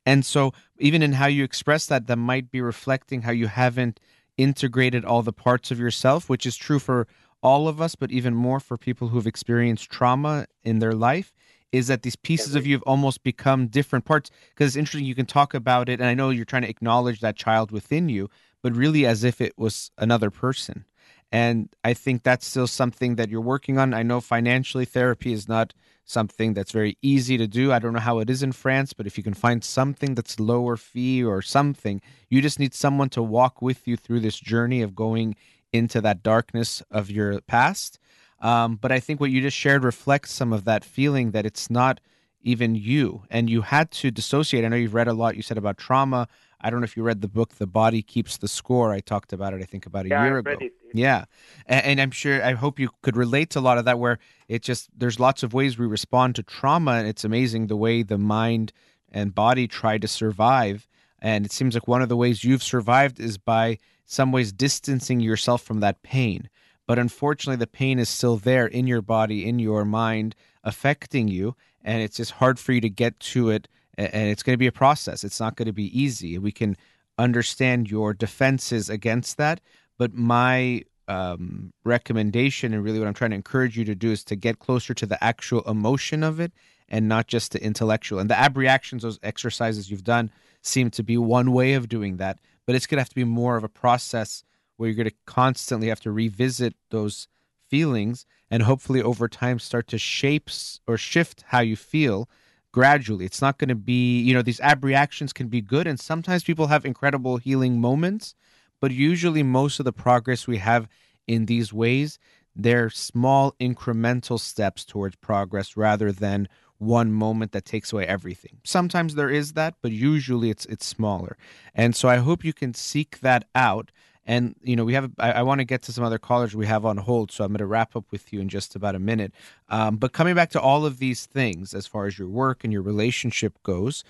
and so even in how you express that, that might be reflecting how you haven't integrated all the parts of yourself, which is true for all of us, but even more for people who've experienced trauma in their life. Is that these pieces of you have almost become different parts? Because it's interesting. You can talk about it, and I know you're trying to acknowledge that child within you, but really as if it was another person. And I think that's still something that you're working on. I know financially therapy is not something that's very easy to do. I don't know how it is in France, but if you can find something that's lower fee or something, you just need someone to walk with you through this journey of going into that darkness of your past. Um, but I think what you just shared reflects some of that feeling that it's not even you and you had to dissociate. I know you've read a lot you said about trauma. I don't know if you read the book The Body Keeps the Score. I talked about it I think about a yeah, year ago. it. Yeah. And, and I'm sure, I hope you could relate to a lot of that where it just, there's lots of ways we respond to trauma. And it's amazing the way the mind and body try to survive. And it seems like one of the ways you've survived is by some ways distancing yourself from that pain. But unfortunately, the pain is still there in your body, in your mind, affecting you. And it's just hard for you to get to it. And it's going to be a process. It's not going to be easy. We can understand your defenses against that. But my um, recommendation and really what I'm trying to encourage you to do is to get closer to the actual emotion of it and not just the intellectual. And the abreactions, those exercises you've done, seem to be one way of doing that. But it's going to have to be more of a process where you're going to constantly have to revisit those feelings and hopefully over time start to shape or shift how you feel gradually. It's not going to be, you know, these abreactions can be good and sometimes people have incredible healing moments, but usually most of the progress we have in these ways, they're small incremental steps towards progress rather than one moment that takes away everything. Sometimes there is that, but usually it's it's smaller. And so I hope you can seek that out. And you know, we have. I, I want to get to some other callers we have on hold, so I'm going to wrap up with you in just about a minute. Um, but coming back to all of these things, as far as your work and your relationship goes,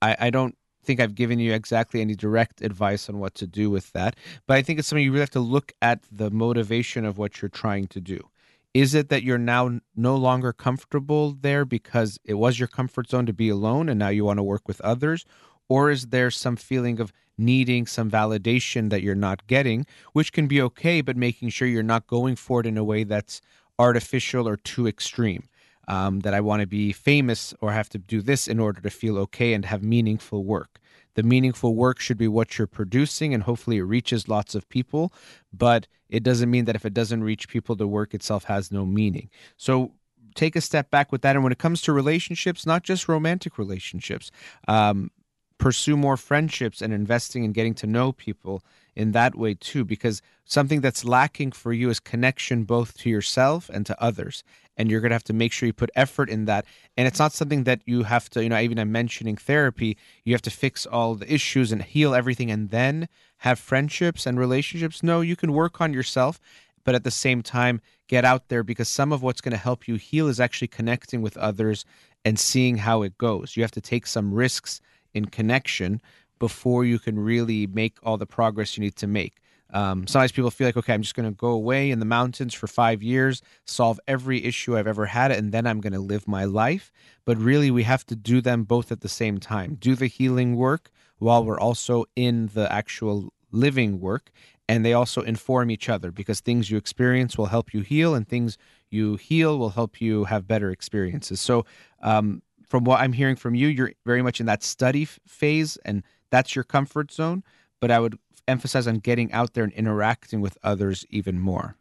I, I don't think I've given you exactly any direct advice on what to do with that. But I think it's something you really have to look at the motivation of what you're trying to do. Is it that you're now no longer comfortable there because it was your comfort zone to be alone and now you want to work with others? Or is there some feeling of needing some validation that you're not getting, which can be okay, but making sure you're not going for it in a way that's artificial or too extreme? Um, that I want to be famous or have to do this in order to feel okay and have meaningful work. The meaningful work should be what you're producing, and hopefully it reaches lots of people. But it doesn't mean that if it doesn't reach people, the work itself has no meaning. So take a step back with that. And when it comes to relationships, not just romantic relationships, um, pursue more friendships and investing in getting to know people in that way too because something that's lacking for you is connection both to yourself and to others and you're going to have to make sure you put effort in that. And it's not something that you have to you know even i'm mentioning therapy you have to fix all the issues and heal everything and then have friendships and relationships. No you can work on yourself but at the same time get out there because some of what's going to help you heal is actually connecting with others and seeing how it goes. You have to take some risks in connection before you can really make all the progress you need to make um, sometimes people feel like, okay, I'm just going to go away in the mountains for five years, solve every issue I've ever had, and then I'm going to live my life. But really, we have to do them both at the same time. Do the healing work while we're also in the actual living work. And they also inform each other because things you experience will help you heal, and things you heal will help you have better experiences. So, um, from what I'm hearing from you, you're very much in that study phase, and that's your comfort zone. But I would emphasize on getting out there and interacting with others even more.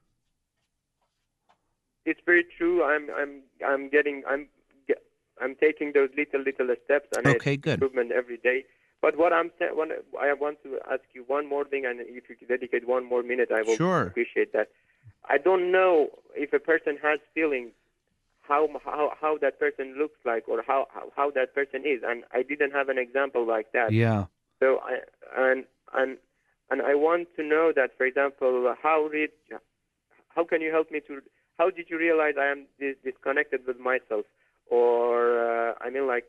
It's very true. I'm I'm I'm getting I'm I'm taking those little little steps and okay, good. improvement every day. But what I'm what I want to ask you one more thing, and if you could dedicate one more minute, I will sure. appreciate that. I don't know if a person has feelings, how how how that person looks like, or how how, how that person is, and I didn't have an example like that. Yeah. So I and and and I want to know that, for example, how did, how can you help me to, how did you realize I am dis- disconnected with myself, or uh, I mean, like,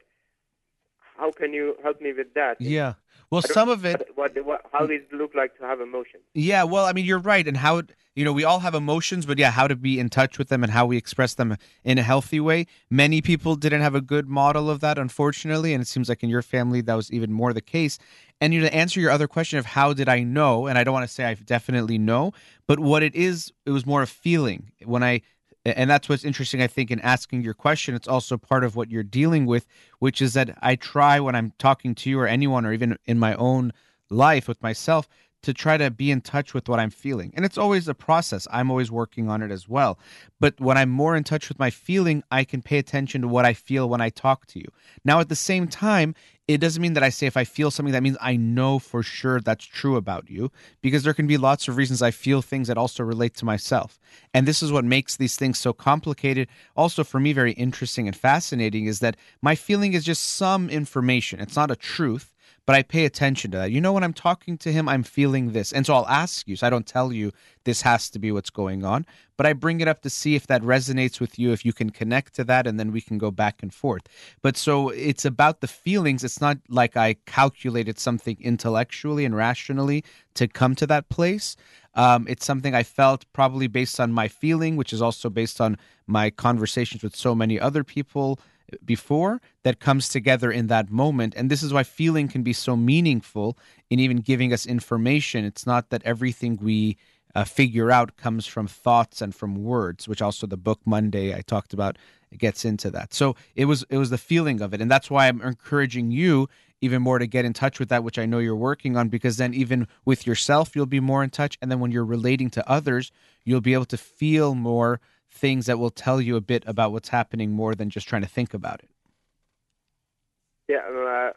how can you help me with that? Yeah. Well, some of it. What, what, what, how does it look like to have emotions? Yeah. Well, I mean, you're right, and how you know we all have emotions, but yeah, how to be in touch with them and how we express them in a healthy way. Many people didn't have a good model of that, unfortunately, and it seems like in your family that was even more the case. And you know, to answer your other question of how did I know, and I don't want to say I definitely know, but what it is, it was more a feeling when I and that's what's interesting i think in asking your question it's also part of what you're dealing with which is that i try when i'm talking to you or anyone or even in my own life with myself to try to be in touch with what I'm feeling. And it's always a process. I'm always working on it as well. But when I'm more in touch with my feeling, I can pay attention to what I feel when I talk to you. Now, at the same time, it doesn't mean that I say if I feel something, that means I know for sure that's true about you, because there can be lots of reasons I feel things that also relate to myself. And this is what makes these things so complicated. Also, for me, very interesting and fascinating is that my feeling is just some information, it's not a truth but I pay attention to that. You know, when I'm talking to him, I'm feeling this. And so I'll ask you. So I don't tell you this has to be what's going on, but I bring it up to see if that resonates with you, if you can connect to that, and then we can go back and forth. But so it's about the feelings. It's not like I calculated something intellectually and rationally to come to that place. Um, it's something I felt probably based on my feeling, which is also based on my conversations with so many other people before that comes together in that moment. And this is why feeling can be so meaningful in even giving us information. It's not that everything we uh, figure out comes from thoughts and from words, which also the book Monday I talked about gets into that. So it was it was the feeling of it, and that's why I'm encouraging you even more to get in touch with that, which I know you're working on, because then even with yourself you'll be more in touch, and then when you're relating to others, you'll be able to feel more things that will tell you a bit about what's happening more than just trying to think about it. Yeah, uh,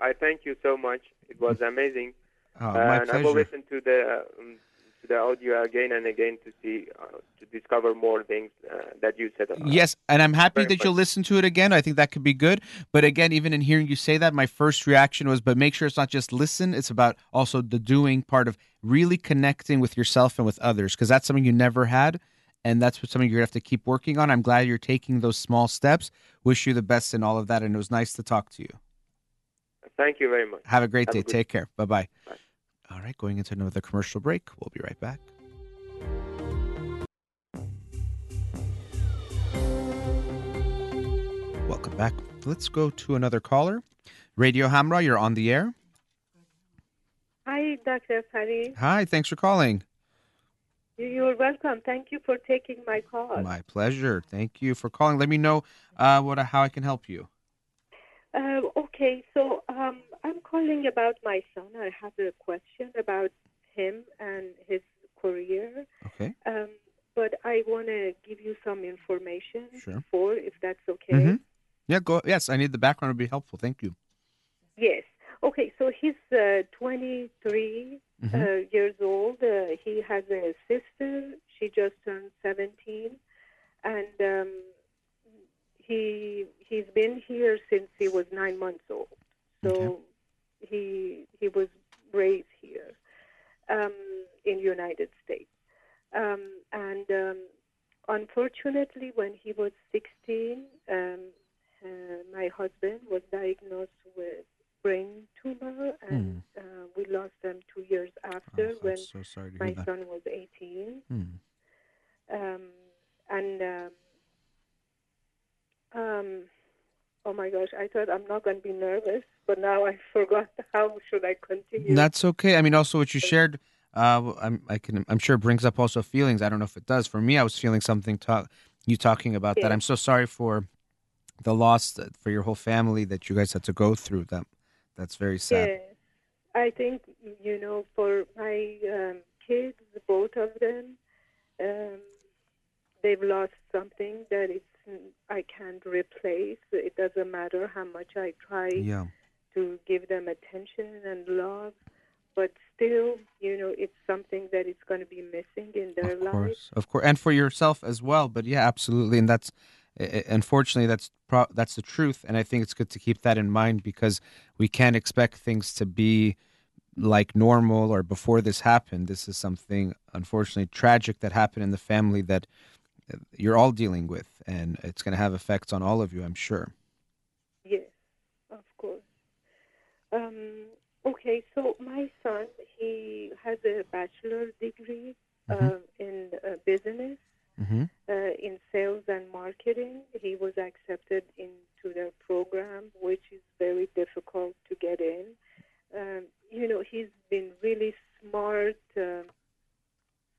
I thank you so much. It was amazing. Oh, my and pleasure. I will listen to the um, to the audio again and again to see uh, to discover more things uh, that you said. About. Yes, and I'm happy Very that you'll listen to it again. I think that could be good. But again, even in hearing you say that, my first reaction was, but make sure it's not just listen. It's about also the doing part of really connecting with yourself and with others, because that's something you never had. And that's what something you're gonna have to keep working on. I'm glad you're taking those small steps. Wish you the best in all of that. And it was nice to talk to you. Thank you very much. Have a great Have a day. good- Take care. Bye bye. Bye. All right, going into another commercial break. We'll be right back. Welcome back. Let's go to another caller. Radio Hamrah, you're on the air. Hi, Dr. Farid. Hi, thanks for calling. You- You're welcome. Thank you for taking my call. My pleasure. Thank you for calling. Let me know uh, what how I can help you. Uh, okay, so um, I'm calling about my son. I have a question about him and his career, Okay. um, but I want to give you some information Sure. before, if that's okay. Mhm. Yeah, go. Yes, I need the background. to be helpful. Thank you. Yes. Okay, so he's uh, 23 Mhm. uh, years old. Uh, he has a sister. She just turned 17, and um, he he's been here since he was nine months old. So Okay. he he was raised here um, in United States, um, and um, unfortunately, when he was 16, um, uh, my husband was diagnosed with brain tumor, and uh, we lost them two years after Oh, when so my hear that. son was 18. Hmm. Um, and um, um, oh my gosh, I thought I'm not going to be nervous, but now I (laughs) forgot how should I continue. That's okay. I mean, also what you shared, uh, I'm, I can, I'm sure brings up also feelings. I don't know if it does. For me, I was feeling something. Talk, you talking about that. I'm so sorry for the loss that, for your whole family that you guys had to go through. That, that's very sad. Yes, I think you know for my um, kids, both of them, um, they've lost something that it's I can't replace. It doesn't matter how much I try Yeah. to give them attention and love, but still, you know, it's something that is going to be missing in their lives. Of life. course, of course, and for yourself as well. But yeah, absolutely, and that's unfortunately that's pro- that's the truth. And I think it's good to keep that in mind because we can't expect things to be like normal or before this happened. This is something unfortunately tragic that happened in the family that uh, you're all dealing with, and it's going to have effects on all of you. I'm sure. Yes, of course. Um, okay, so my son, he has a bachelor degree Mhm. um, in uh, business, Mm-hmm. uh, in sales and marketing. He was accepted into the program, which is very difficult to get in. Um, you know, he's been really smart uh,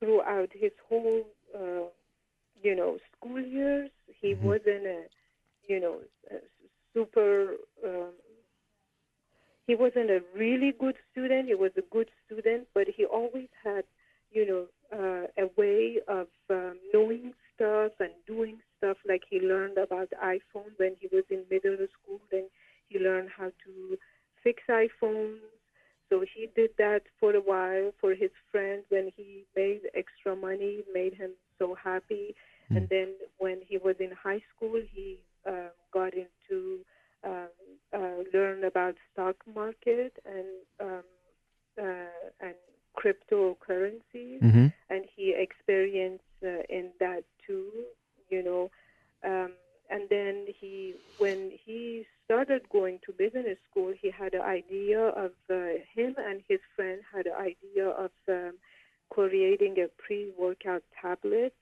throughout his whole, uh, you know, school years. He Mhm. wasn't a, you know, a super. Um, he wasn't a really good student. He was a good student, but he always had, you know, uh, a way of um, knowing stuff and doing stuff. Like he learned about iPhone when he was in middle school, and he learned how to fix iPhones. So he did that for a while for his friends. When he made extra money, made him so happy. And then when he was in high school, he uh, got into um, uh, learn about stock market and um, uh, and cryptocurrencies Mm-hmm. and he experienced uh, in that too, you know. Um, and then he, when he started going to business school, he had an idea of uh, him and his friend had an idea of um, creating a pre-workout tablet,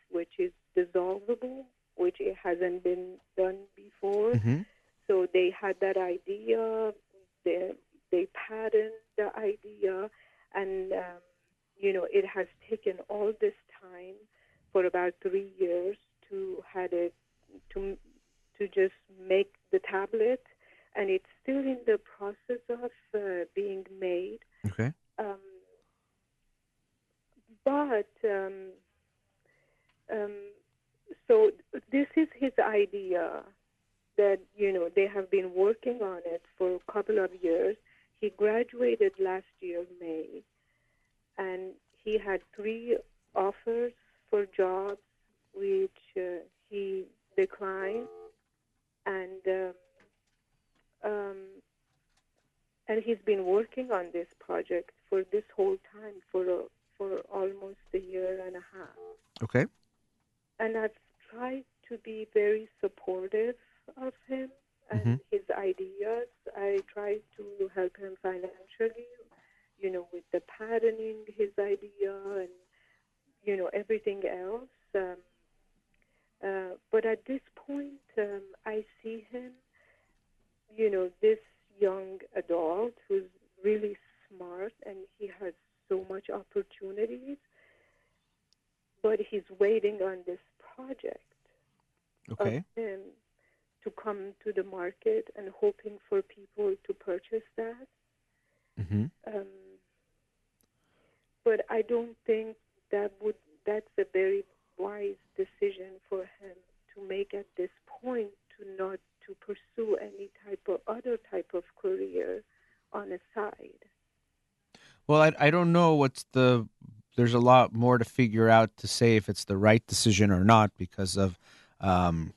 more to figure out to say if it's the right decision or not because of. Um,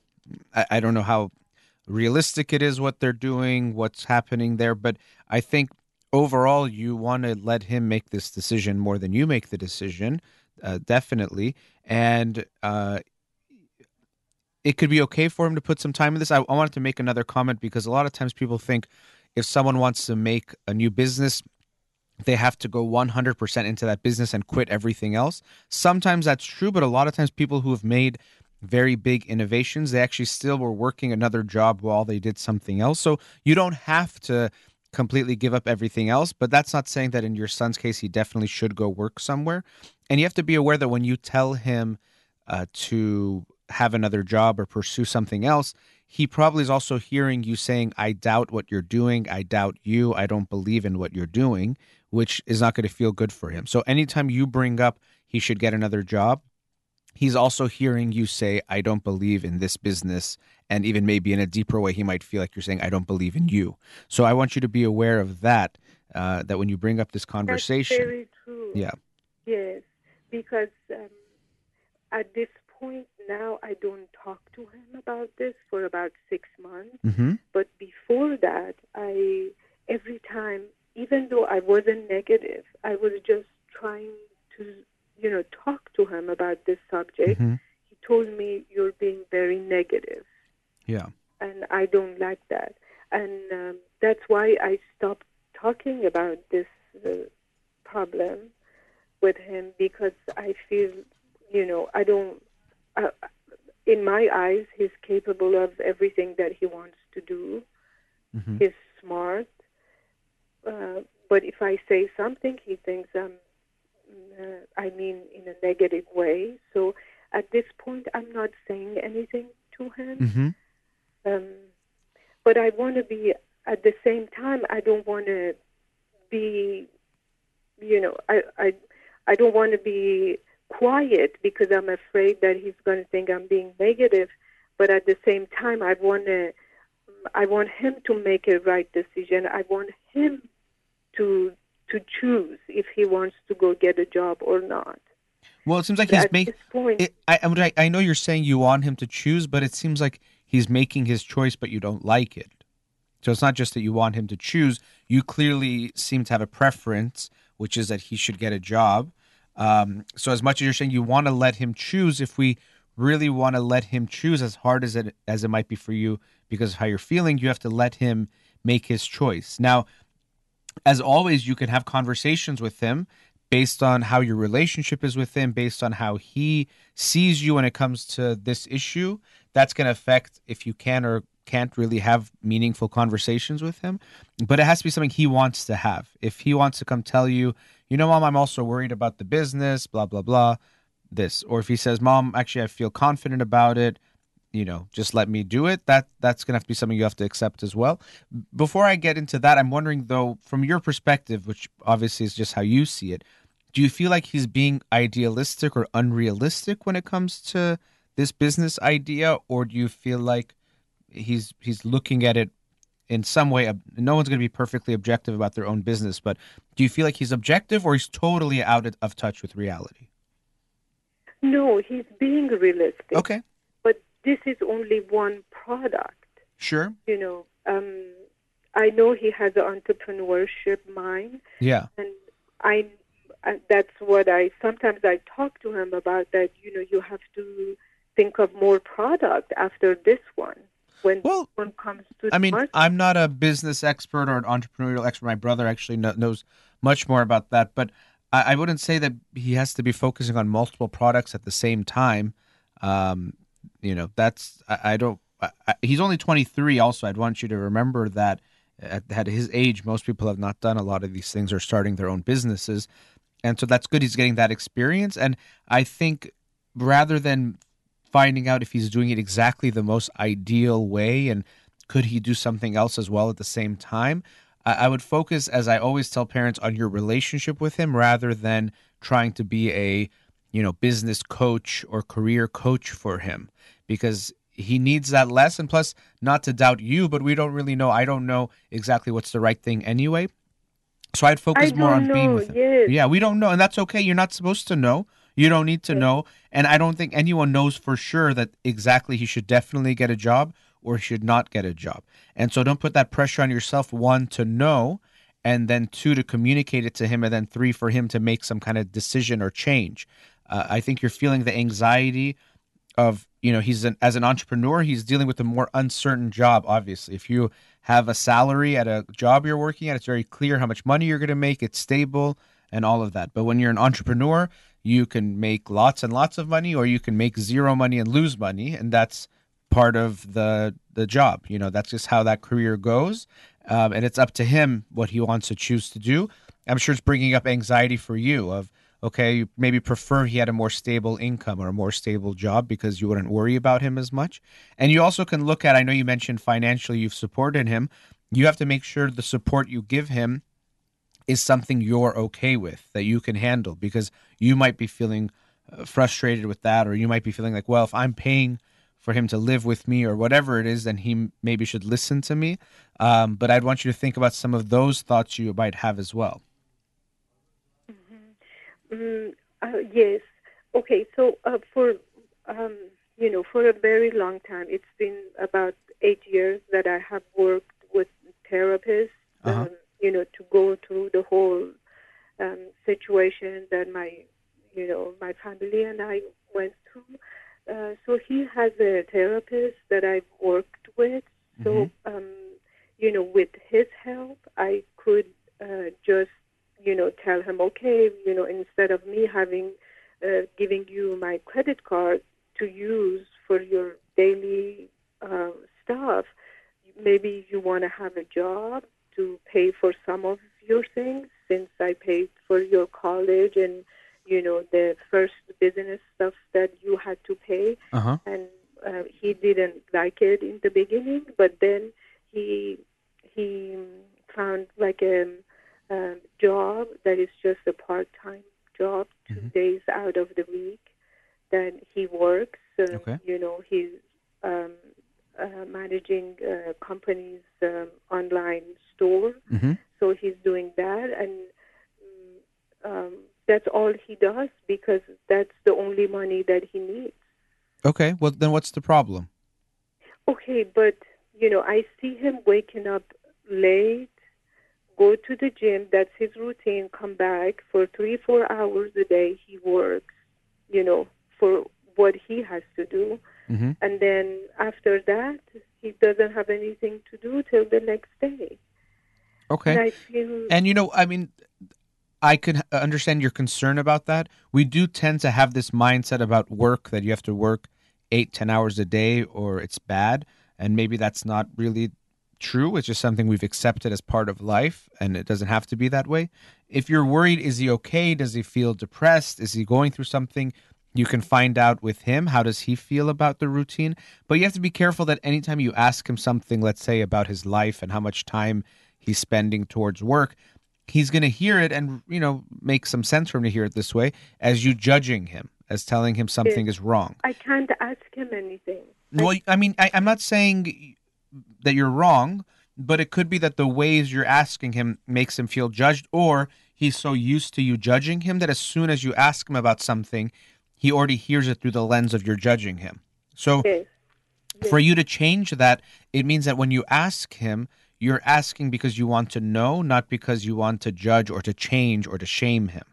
I, I don't know how realistic it is what they're doing, what's happening there, but I think overall you want to let him make this decision more than you make the decision, uh, definitely, and uh, it could be okay for him to put some time in this. I, I wanted to make another comment because a lot of times people think if someone wants to make a new business they have to go 100% into that business and quit everything else. Sometimes that's true, but a lot of times people who have made very big innovations, they actually still were working another job while they did something else. So you don't have to completely give up everything else, but that's not saying that in your son's case, he definitely should go work somewhere. And you have to be aware that when you tell him uh, to have another job or pursue something else, he probably is also hearing you saying, I doubt what you're doing. I doubt you. I don't believe in what you're doing, which is not going to feel good for him. So anytime you bring up he should get another job, he's also hearing you say, I don't believe in this business. And even maybe in a deeper way, he might feel like you're saying, I don't believe in you. So I want you to be aware of that, uh, that when you bring up this conversation. That's very true. Yeah. Yes, because um, at this point now, I don't talk to him about this for about six months. Mm-hmm. But before that, I every time, even though I wasn't negative, I was just trying to, you know, talk to him about this subject. Mm-hmm. He told me, "You're being very negative." Yeah. and I don't like that. And um, that's why I stopped talking about this uh, problem with him because I feel, you know, I don't. Uh, in my eyes, he's capable of everything that he wants to do. Mm-hmm. He's smart, uh, but if I say something, he thinks I'm. Uh, I mean, in a negative way. So at this point, I'm not saying anything to him. Mm-hmm. Um, but I want to be at the same time. I don't want to be, you know, I I I don't want to be quiet because I'm afraid that he's going to think I'm being negative. But at the same time, I want to. I want him to make a right decision. I want him to to choose if he wants to go get a job or not. Well, it seems like he's making. I, I I know you're saying you want him to choose, but it seems like he's making his choice, but you don't like it. So it's not just that you want him to choose. You clearly seem to have a preference, which is that he should get a job. Um, so as much as you're saying you want to let him choose, if we really want to let him choose, as hard as it as it might be for you because of how you're feeling, you have to let him make his choice. Now, as always, you can have conversations with him based on how your relationship is with him, based on how he sees you when it comes to this issue. That's going to affect if you can or can't really have meaningful conversations with him. But it has to be something he wants to have. If he wants to come tell you, you know, mom, I'm also worried about the business, blah, blah, blah, this. Or if he says, mom, actually, I feel confident about it, you know, just let me do it. That that's gonna have to be something you have to accept as well. Before I get into that, I'm wondering though, from your perspective, which obviously is just how you see it, do you feel like he's being idealistic or unrealistic when it comes to this business idea, or do you feel like he's he's looking at it in some way? No one's going to be perfectly objective about their own business, but do you feel like he's objective or he's totally out of touch with reality? no, he's being realistic. Okay, this is only one product. sure, you know, um, I know he has an entrepreneurship mind, yeah, and I, I that's what I sometimes I talk to him about. That you know, you have to think of more product after this one when Well, this one comes to I mean, market. I'm not a business expert or an entrepreneurial expert. My brother actually knows much more about that, but I, I wouldn't say that he has to be focusing on multiple products at the same time. Um, you know, that's I, I don't. I, he's only 23. Also, I'd want you to remember that at, at his age, most people have not done a lot of these things or starting their own businesses, and so that's good. He's getting that experience, and I think rather than finding out if he's doing it exactly the most ideal way and could he do something else as well at the same time I would focus as i always tell parents on your relationship with him rather than trying to be a you know business coach or career coach for him because he needs that less and plus not to doubt you but we don't really know i don't know exactly what's the right thing anyway So I'd focus more on don't being with him. yes. Yeah, we don't know, and that's okay. You're not supposed to know. You don't need to know, and I don't think anyone knows for sure that exactly he should definitely get a job or he should not get a job. And so don't put that pressure on yourself. One to know, and then two to communicate it to him, and then three for him to make some kind of decision or change. Uh, I think you're feeling the anxiety of you know he's an as an entrepreneur he's dealing with a more uncertain job obviously. If you have a salary at a job you're working at it's very clear how much money you're going to make it's stable and all of that. But when you're an entrepreneur you can make lots and lots of money or you can make zero money and lose money and that's part of the the job. You know that's just how that career goes um, and it's up to him what he wants to choose to do. I'm sure it's bringing up anxiety for you of okay you maybe prefer he had a more stable income or a more stable job because you wouldn't worry about him as much. And you also can look at i know you mentioned financially you've supported him. You have to make sure the support you give him is something you're okay with that you can handle because you might be feeling uh, frustrated with that or you might be feeling like well if i'm paying for him to live with me or whatever it is then he maybe should listen to me. Um, but i'd want you to think about some of those thoughts you might have as well Mm, uh, yes. Okay. So uh, for um, you know, for a very long time, it's been about eight years that I have worked with therapists. Uh-huh. Um, you know, to go through the whole um, situation that my you know my family and I went through. Uh, so he has a therapist that I've worked with. So um, you know, with his help, I could uh, just you know, tell him, okay, you know, instead of me having uh, giving you my credit card to use for your daily uh, stuff, maybe you want to have a job to pay for some of your things, since I paid for your college and you know the first business stuff that you had to pay. Uh-huh. And uh, he didn't like it in the beginning, but then he he found like a, um job that is just a part-time job, 2 Mhm. days out of the week. Then he works. Um, Okay. You know, he's um, uh, managing uh, company's um, online store, mm-hmm. so he's doing that, and mm, um, that's all he does because that's the only money that he needs. okay well then what's the problem Okay, but you know, I see him waking up late, go to the gym, that's his routine, come back for three, four hours a day he works, you know, for what he has to do. mm-hmm. And then doesn't have anything to do till the next day. okay And feel And you know, I mean, I can understand your concern about that. We do tend to have this mindset about work that you have to work eight, ten hours a day or it's bad. And maybe that's not really true. It's just something we've accepted as part of life and it doesn't have to be that way. If you're worried, is he okay? Does he feel depressed? Is he going through something? You can find out with him. How does he feel about the routine? But you have to be careful that anytime you ask him something, let's say about his life and how much time he's spending towards work, he's going to hear it and you know make some sense for him to hear it this way as you judging him as telling him something is wrong I can't ask him anything. well i mean I, i'm not saying that you're wrong but it could be that the ways you're asking him makes him feel judged or he's so used to you judging him that as soon as you ask him about something he already hears it through the lens of you're judging him so Yes. for you to change that, it means that when you ask him, you're asking because you want to know, not because you want to judge or to change or to shame him.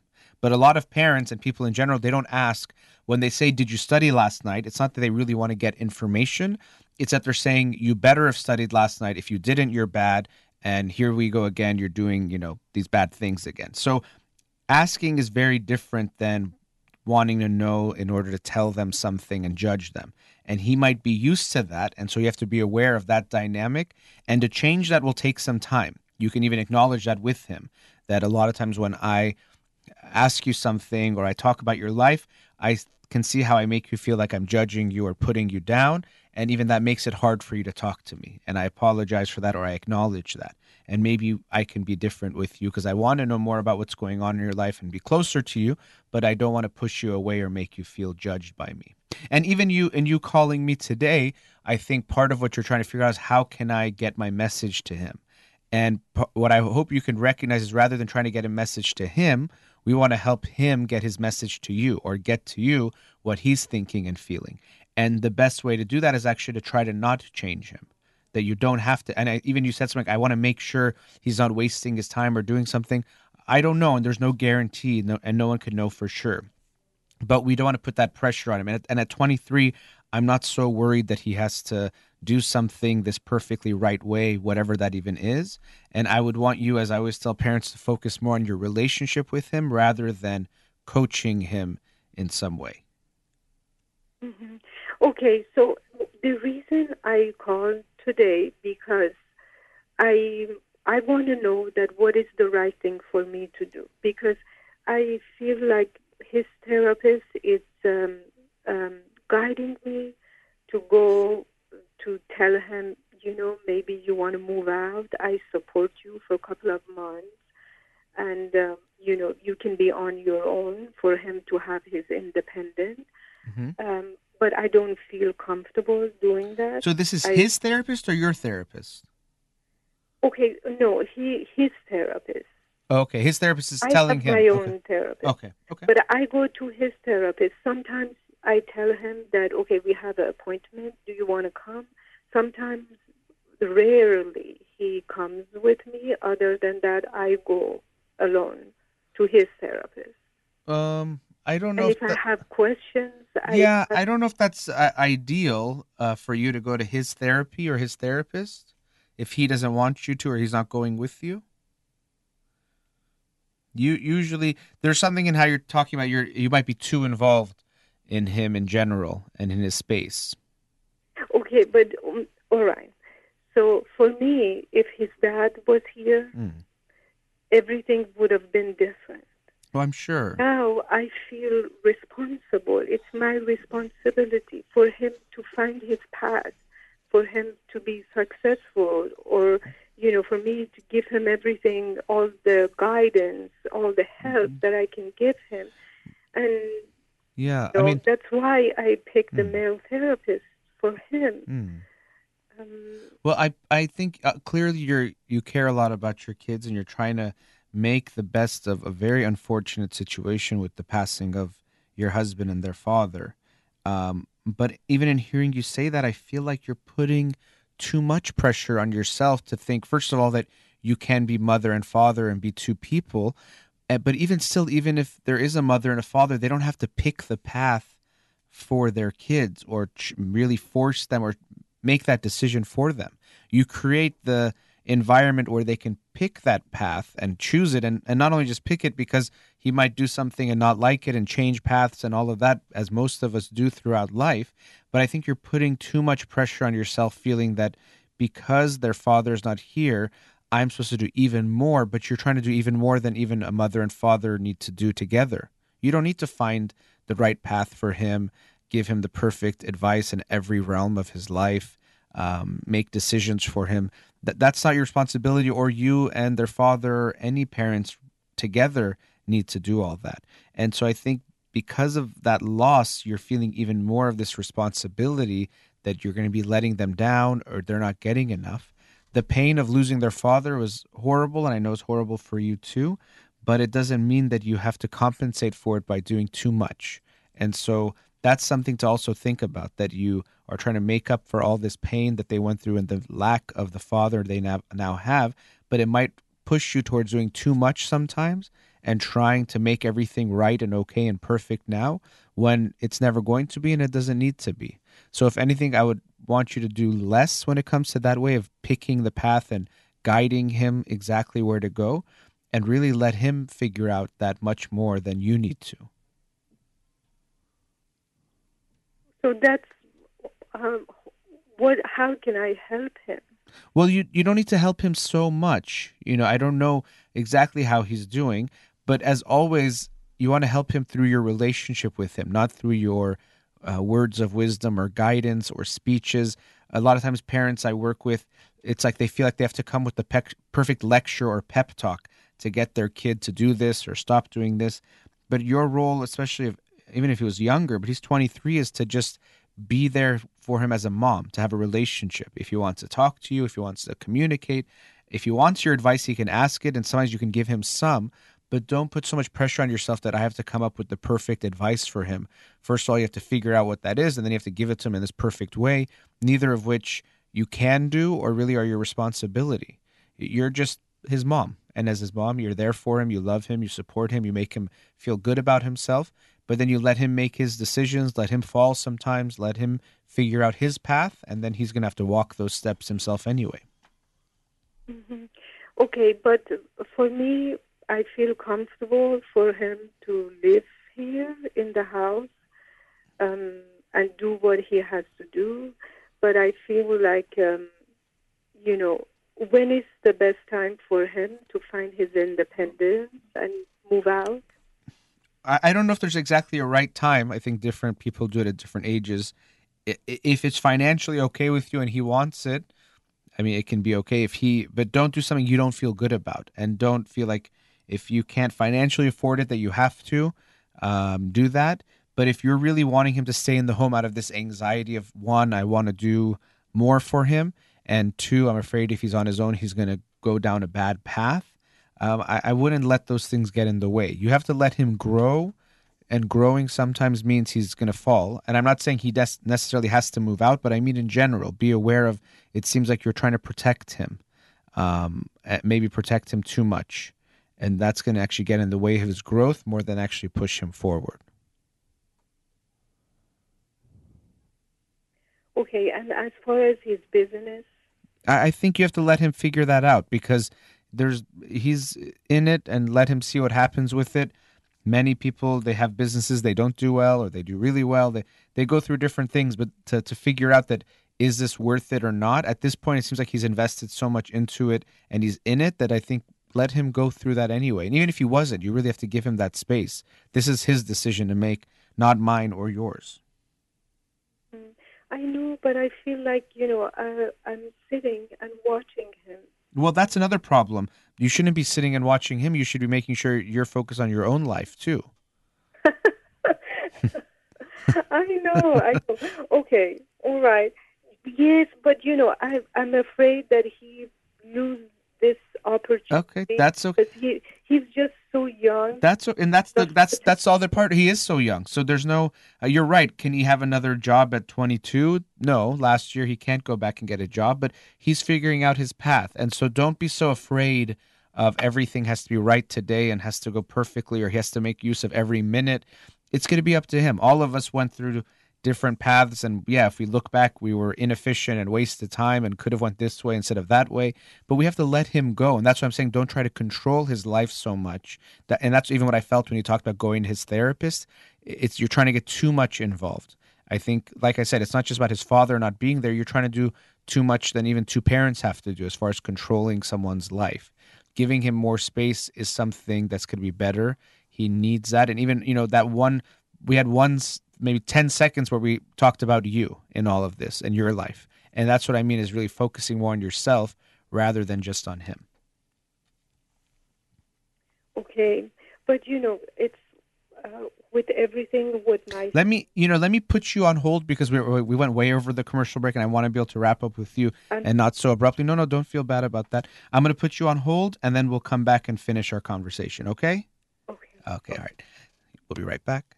But a lot of parents and people in general, they don't ask when they say, Did you study last night? It's not that they really want to get information. It's that they're saying, You better have studied last night. If you didn't, you're bad. And here we go again. You're doing, you know, these bad things again. So asking is very different than wanting to know in order to tell them something and judge them. And he might be used to that. And so you have to be aware of that dynamic. And to change that will take some time. You can even acknowledge that with him. That a lot of times when I ask you something or I talk about your life, I can see how I make you feel like I'm judging you or putting you down. And even that makes it hard for you to talk to me. And I apologize for that or I acknowledge that. And maybe I can be different with you because I want to know more about what's going on in your life and be closer to you, but I don't want to push you away or make you feel judged by me. And even you and you calling me today, I think part of what you're trying to figure out is how can I get my message to him? And p- what I hope you can recognize is rather than trying to get a message to him, we want to help him get his message to you or get to you what he's thinking and feeling. And the best way to do that is actually to try to not change him. That you don't have to. And I, even you said something, I want to make sure he's not wasting his time or doing something. I don't know. And there's no guarantee, no, and no one could know for sure. But we don't want to put that pressure on him. And at, and at 23, I'm not so worried that he has to do something this perfectly right way, whatever that even is. And I would want you, as I always tell parents, to focus more on your relationship with him rather than coaching him in some way. hmm Okay, so the reason I called today because I I want to know that what is the right thing for me to do because I feel like his therapist is um, um, guiding me to go to tell him, you know, maybe you want to move out. I support you for a couple of months, and uh, you know, you can be on your own for him to have his independence. Mm-hmm. Um, but I don't feel comfortable doing that. So this is I- his therapist or your therapist? Okay, no, he his therapist. Okay, his therapist is I telling have him. my okay. own therapist. okay, okay. But I go to his therapist. Sometimes I tell him that, okay, we have an appointment. Do you want to come? Sometimes, rarely, he comes with me. Other than that, I go alone to his therapist. Um, I don't know. And If if I have questions, I yeah, I don't know if that's uh, ideal uh, for you to go to his therapy or his therapist if he doesn't want you to or he's not going with you. You usually there's something in how you're talking about. You're you might be too involved in him in general and in his space. Okay, but um, all right. So for me, if his dad was here, Mm. everything would have been different. Well, I'm sure. Now I feel responsible. It's my responsibility for him to find his path, for him to be successful, or, you know, for me to give him everything, all the guidance, all the help Mm-hmm. that I can give him. And Yeah, so I mean, that's why I picked the Mm. male therapist for him. mm. Um, Well, I I think uh, clearly you're you care a lot about your kids and you're trying to make the best of a very unfortunate situation with the passing of your husband and their father. Um, but even in hearing you say that, I feel like you're putting too much pressure on yourself to think first of all that you can be mother and father and be two people. Uh, But even still, even if there is a mother and a father, they don't have to pick the path for their kids or really force them or make that decision for them. You create the environment where they can pick that path and choose it. And, and not only just pick it because he might do something and not like it and change paths and all of that as most of us do throughout life. But i think you're putting too much pressure on yourself feeling that because their father's not here i'm supposed to do even more but you're trying to do even more than even a mother and father need to do together. You don't need to find the right path for him give him the perfect advice in every realm of his life um, make decisions for him that that's not your responsibility or you and their father any parents together need to do all that. And so i think because of that loss you're feeling even more of this responsibility that you're going to be letting them down or they're not getting enough. The pain of losing their father was horrible and i know it's horrible for you too but it doesn't mean that you have to compensate for it by doing too much. And so that's something to also think about that you are trying to make up for all this pain that they went through and the lack of the father they now, now have but it might push you towards doing too much sometimes and trying to make everything right and okay and perfect now when it's never going to be and it doesn't need to be. So if anything i would want you to do less when it comes to that way of picking the path and guiding him exactly where to go and really let him figure out that much more than you need to. So that's um, what. How can I help him? Well, you you don't need to help him so much. You know, I don't know exactly how he's doing, but as always, you want to help him through your relationship with him, not through your uh, words of wisdom or guidance or speeches. A lot of times, parents I work with, it's like they feel like they have to come with the pec- perfect lecture or pep talk to get their kid to do this or stop doing this. But your role, especially if, even if he was younger, but he's 23, is to just be there for him as a mom, to have a relationship. If he wants to talk to you, if he wants to communicate, If he wants your advice, he can ask it, and sometimes you can give him some. But don't put so much pressure on yourself that I have to come up with the perfect advice for him. First of all, you have to figure out what that is, and then you have to give it to him in this perfect way. Neither of which you can do or really are your responsibility. You're just his mom. And as his mom, you're there for him, you love him, you support him, you make him feel good about himself, but then you let him make his decisions, let him fall sometimes, let him figure out his path, and then he's going to have to walk those steps himself anyway. Mm-hmm. Okay, but for me, I feel comfortable for him to live here in the house um, and do what he has to do. But I feel like, um, you know, when is the best time for him to find his independence and move out? I don't know if there's exactly a right time. I think different people do it at different ages. If it's financially okay with you and he wants it, I mean, it can be okay if he, but don't do something you don't feel good about and don't feel like if you can't financially afford it that you have to um, do that. But if you're really wanting him to stay in the home out of this anxiety of one, I want to do more for him, and two, I'm afraid if he's on his own, he's going to go down a bad path. Um, I, I wouldn't let those things get in the way. You have to let him grow, and growing sometimes means he's going to fall. And I'm not saying he des- necessarily has to move out, but I mean in general, be aware of it seems like you're trying to protect him, um, maybe protect him too much. And that's going to actually get in the way of his growth more than actually push him forward. Okay, and as far as his business, I think you have to let him figure that out because there's he's in it and let him see what happens with it. Many people they have businesses they don't do well or they do really well. They they go through different things, but to to figure out that is this worth it or not? At this point, it seems like he's invested so much into it and he's in it that I think let him go through that anyway. And even if he wasn't, you really have to give him that space. This is his decision to make, not mine or yours. Mm, I know, but I feel like, you know, I, I'm sitting and watching him. Well, that's another problem. You shouldn't be sitting and watching him. You should be making sure you're focused on your own life, too. (laughs) I know, I know. Okay, all right. Yes, but, you know, I, I'm afraid that he loses this opportunity. Okay, that's okay. He, he's just so young. That's and that's the that's that's all the part. He is so young, so there's no. Uh, you're right. Can he have another job at 22? No. Last year he can't go back and get a job, but he's figuring out his path, and so don't be so afraid of everything has to be right today and has to go perfectly, or he has to make use of every minute. It's going to be up to him. All of us went through different paths. And yeah if we look back we were inefficient and wasted time and could have went this way instead of that way. But we have to let him go. And that's what i'm saying. Don't try to control his life so much. That, and that's even what i felt when he talked about going to his therapist. It's you're trying to get too much involved. I think like i said it's not just about his father not being there. You're trying to do too much than even two parents have to do as far as controlling someone's life. Giving him more space is something that's going to be better. He needs that. And even you know that one we had one maybe 10 seconds where we talked about you in all of this and your life. And that's what I mean is really focusing more on yourself rather than just on him. Okay. But, you know, it's uh, with everything with my. Let me, you know, let me put you on hold because we, we went way over the commercial break and I want to be able to wrap up with you and not so abruptly. No, no, don't feel bad about that. I'm going to put you on hold and then we'll come back and finish our conversation, okay? Okay. Okay, all right. We'll be right back.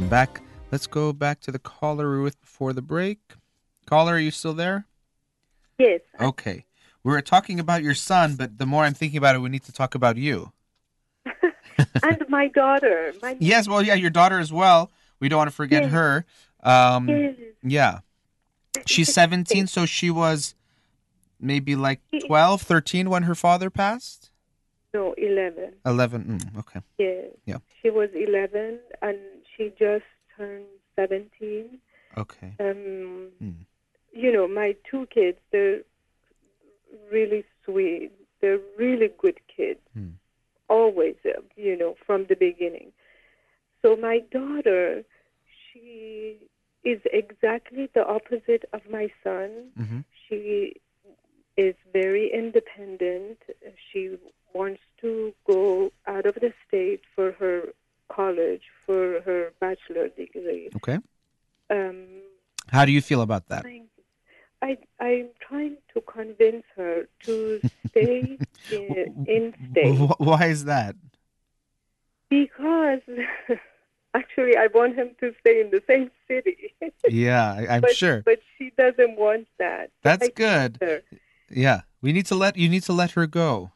Welcome back. Let's go back to the caller we were with before the break. Caller, are you still there? Yes. Okay. We were talking about your son, but the more I'm thinking about it, we need to talk about you. (laughs) and my daughter. My (laughs) yes, well, yeah, your daughter as well. We don't want to forget yes. her. Um, yes. Yeah. She's (laughs) 17, so she was maybe like 12, 13 when her father passed? No, 11. 11, mm, okay. Yeah. Yeah. She was 11, and she just turned 17. Okay. Um, mm. You know, my two kids, they're really sweet. They're really good kids. Mm. Always, uh, you know, from the beginning. So my daughter, she is exactly the opposite of my son. Mm-hmm. She is very independent. She wants to go out of the state for her college for her bachelor degree. Okay. Um, How do you feel about that? I I'm trying to convince her to (laughs) stay in, in state Why is that? because (laughs) actually I want him to stay in the same city. (laughs) Yeah, I'm but, sure. But she doesn't want that. That's I good. Yeah, we need to let you need to let her go.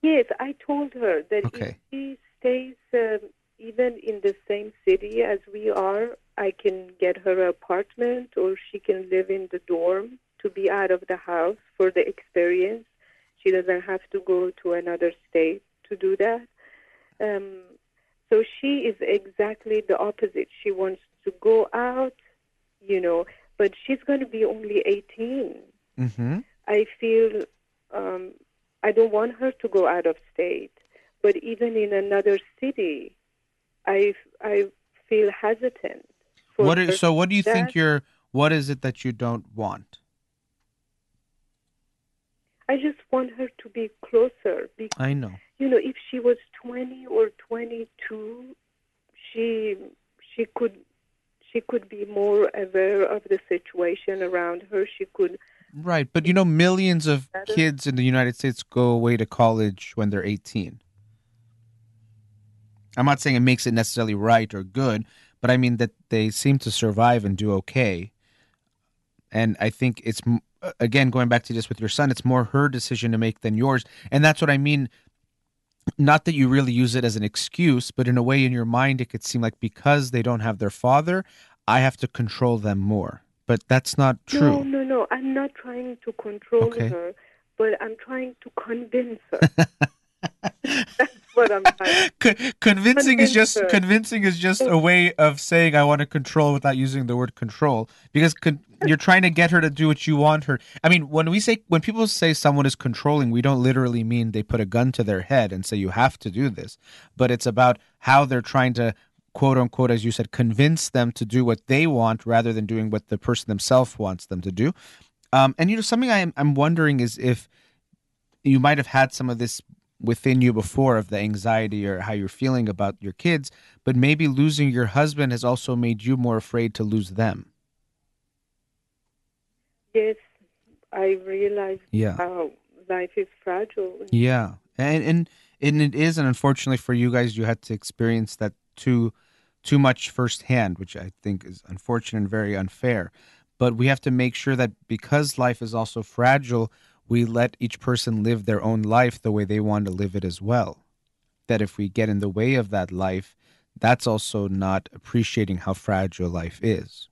Yes, I told her that Okay. if she stays um, even in the same city as we are, I can get her an apartment or she can live in the dorm to be out of the house for the experience. She doesn't have to go to another state to do that. Um, so she is exactly the opposite. She wants to go out, you know, but she's going to be only 18. Mm-hmm. I feel um, I don't want her to go out of state, but even in another city, I I feel hesitant. What so? What do you do think that. you're? What is it that you don't want? I just want her to be closer. Because, I know. you know, if she was 20 or 22, she she could she could be more aware of the situation around her. She could Right, but you know, millions of kids in the United States go away to college when they're 18. I'm not saying it makes it necessarily right or good, but I mean that they seem to survive and do okay. And I think it's again going back to this with your son, it's more her decision to make than yours, and that's what I mean. Not that you really use it as an excuse, but in a way, in your mind, it could seem like because they don't have their father, I have to control them more. But that's not true. no no no. I'm not trying to control Okay. her, but I'm trying to convince her. (laughs) That's (laughs) what I'm. Con- convincing is just convincing is just a way of saying I want to control without using the word control because con- you're trying to get her to do what you want her. I mean, when we say when people say someone is controlling, we don't literally mean they put a gun to their head and say you have to do this, but it's about how they're trying to quote unquote as you said convince them to do what they want rather than doing what the person themselves wants them to do. Um, and you know something I'm I'm wondering is if you might have had some of this within you before of the anxiety or how you're feeling about your kids, but maybe losing your husband has also made you more afraid to lose them. Yes, I realize Yeah. how life is fragile. Yeah. And and and it is and unfortunately for you guys you had to experience that too too much firsthand, which I think is unfortunate and very unfair. But we have to make sure that because life is also fragile, we let each person live their own life the way they want to live it as well. That if we get in the way of that life, that's also not appreciating how fragile life is.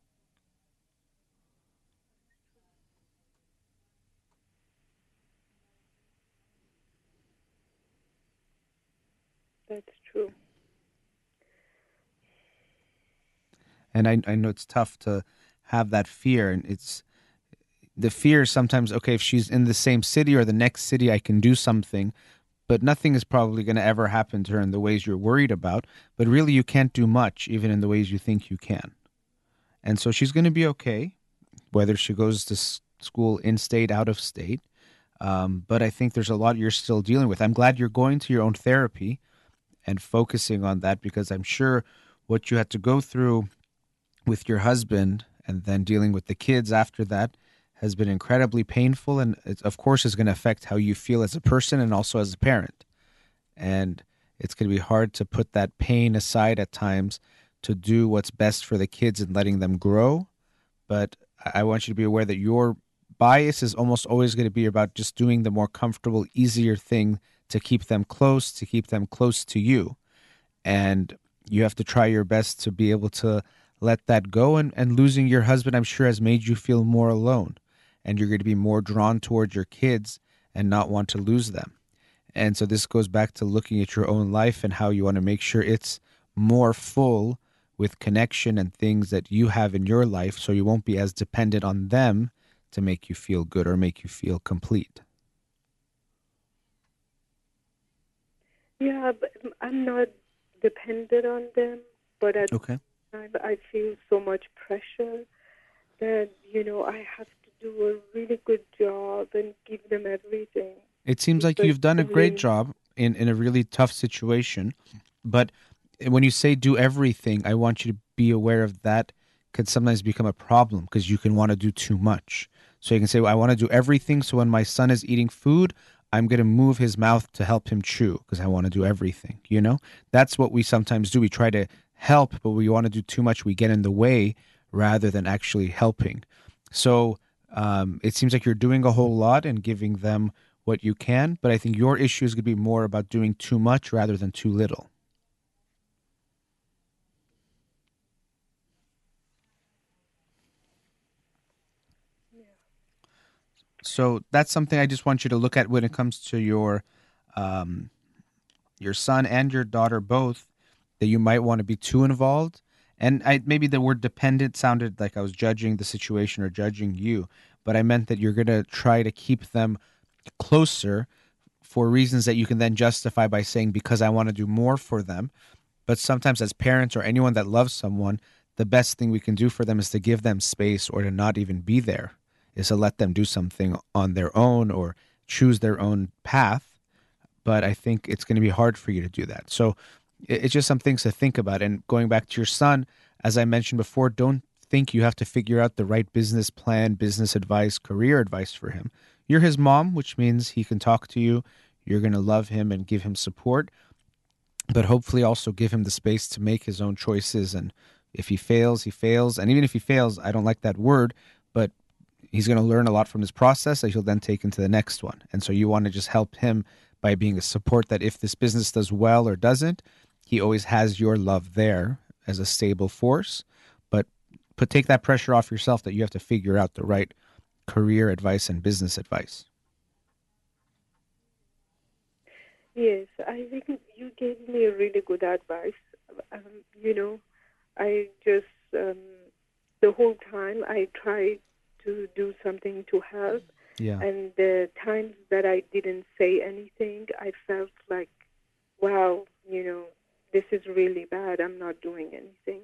That's true. and I, I know it's tough to have that fear and it's the fear is sometimes okay if she's in the same city or the next city i can do something. But nothing is probably going to ever happen to her in the ways you're worried about. But really you can't do much even in the ways you think you can. And so she's going to be okay whether she goes to school in state out of state. Um, but i think there's a lot you're still dealing with. I'm glad you're going to your own therapy and focusing on that because i'm sure what you had to go through with your husband and then dealing with the kids after that has been incredibly painful and it of course is going to affect how you feel as a person and also as a parent. And it's going to be hard to put that pain aside at times to do what's best for the kids and letting them grow. But i want you to be aware that your bias is almost always going to be about just doing the more comfortable easier thing to keep them close to keep them close to you. And you have to try your best to be able to let that go and, and losing your husband i'm sure has made you feel more alone and you're going to be more drawn towards your kids and not want to lose them. And so this goes back to looking at your own life and how you want to make sure it's more full with connection and things that you have in your life so you won't be as dependent on them to make you feel good or make you feel complete. Yeah, but I'm not dependent on them, but at okay. the time I feel so much pressure that, you know, I have do a really good job and give them everything. It seems like you've done a great job in, in a really tough situation. But when you say do everything, I want you to be aware of that could sometimes become a problem because you can want to do too much. So you can say, well, I want to do everything. So when my son is eating food, I'm going to move his mouth to help him chew because I want to do everything. You know, that's what we sometimes do. We try to help, but we want to do too much. We get in the way rather than actually helping. So um, it seems like you're doing a whole lot and giving them what you can, but I think your issue is going to be more about doing too much rather than too little. So that's something I just want you to look at when it comes to your um, your son and your daughter both that you might want to be too involved. And I, maybe the word dependent sounded like I was judging the situation or judging you, but I meant that you're going to try to keep them closer for reasons that you can then justify by saying, because I want to do more for them. But sometimes, as parents or anyone that loves someone, the best thing we can do for them is to give them space or to not even be there, is to let them do something on their own or choose their own path. But I think it's going to be hard for you to do that. So it's just some things to think about. And going back to your son, as I mentioned before, don't think you have to figure out the right business plan, business advice, career advice for him. You're his mom, which means he can talk to you. You're going to love him and give him support, but hopefully also give him the space to make his own choices. And if he fails, he fails. And even if he fails, I don't like that word, but he's going to learn a lot from this process that he'll then take into the next one. And so you want to just help him by being a support that if this business does well or doesn't, he always has your love there as a stable force. But put take that pressure off yourself that you have to figure out the right career advice and business advice. Yes, I think you gave me really good advice. Um, you know, I just um, the whole time I tried to do something to help, Yeah. and the times that I didn't say anything, I felt like, wow, you know, this is really bad. I'm not doing anything,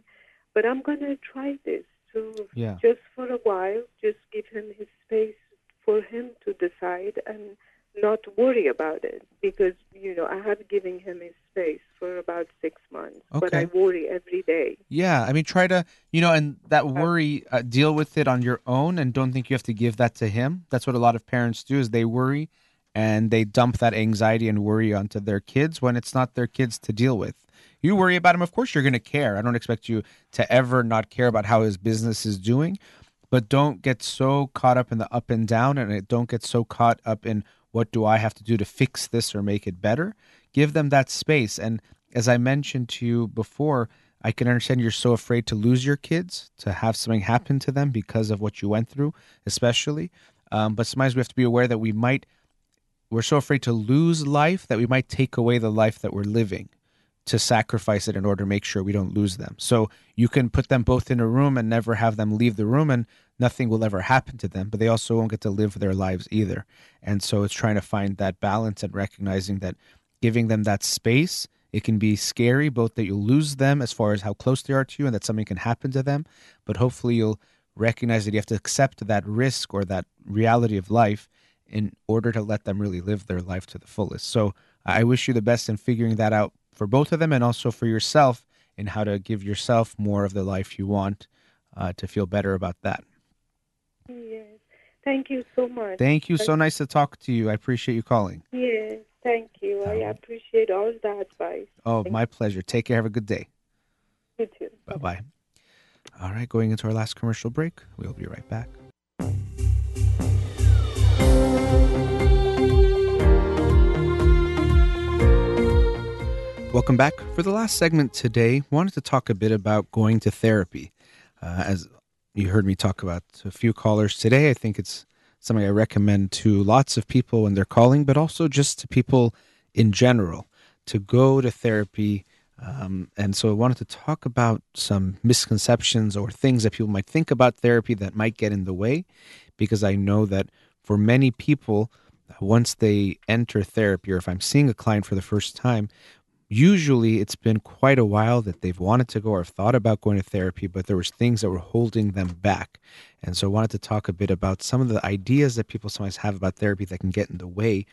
but I'm gonna try this to Yeah. just for a while, just give him his space for him to decide and not worry about it because you know I have given him his space for about six months, but I worry every day. Yeah, I mean, try to, you know, and that worry, uh, deal with it on your own, and don't think you have to give that to him. That's what a lot of parents do: is they worry and they dump that anxiety and worry onto their kids when it's not their kids to deal with. You worry about him, of course, you're going to care. I don't expect you to ever not care about how his business is doing, but don't get so caught up in the up and down, and don't get so caught up in what do I have to do to fix this or make it better. Give them that space, and as I mentioned to you before, I can understand you're so afraid to lose your kids, to have something happen to them because of what you went through, especially. Um, but sometimes we have to be aware that we might, we're so afraid to lose life that we might take away the life that we're living to sacrifice it in order to make sure we don't lose them. So you can put them both in a room and never have them leave the room, and nothing will ever happen to them, but they also won't get to live their lives either. And so it's trying to find that balance and recognizing that giving them that space, it can be scary, both that you'll lose them as far as how close they are to you and that something can happen to them, but hopefully you'll recognize that you have to accept that risk or that reality of life in order to let them really live their life to the fullest. So I wish you the best in figuring that out for both of them and also for yourself in how to give yourself more of the life you want uh, to feel better about that. Yes, thank you so much. Thank you. So nice to talk to you. I appreciate you calling. Yes, thank you. I appreciate all the advice. Oh, Thank my pleasure. Take care. Have a good day. You too. Bye bye. All right, going into our last commercial break. We'll be right back. Welcome back. For the last segment today, wanted to talk a bit about going to therapy. Uh, as you heard me talk about a few callers today, I think it's something I recommend to lots of people when they're calling, but also just to people in general to go to therapy. Um, and so I wanted to talk about some misconceptions or things that people might think about therapy that might get in the way, because I know that for many people, once they enter therapy, or if I'm seeing a client for the first time, usually it's been quite a while that they've wanted to go or thought about going to therapy but there was things that were holding them back and so i wanted to talk a bit about some of the ideas that people sometimes have about therapy that can get in the way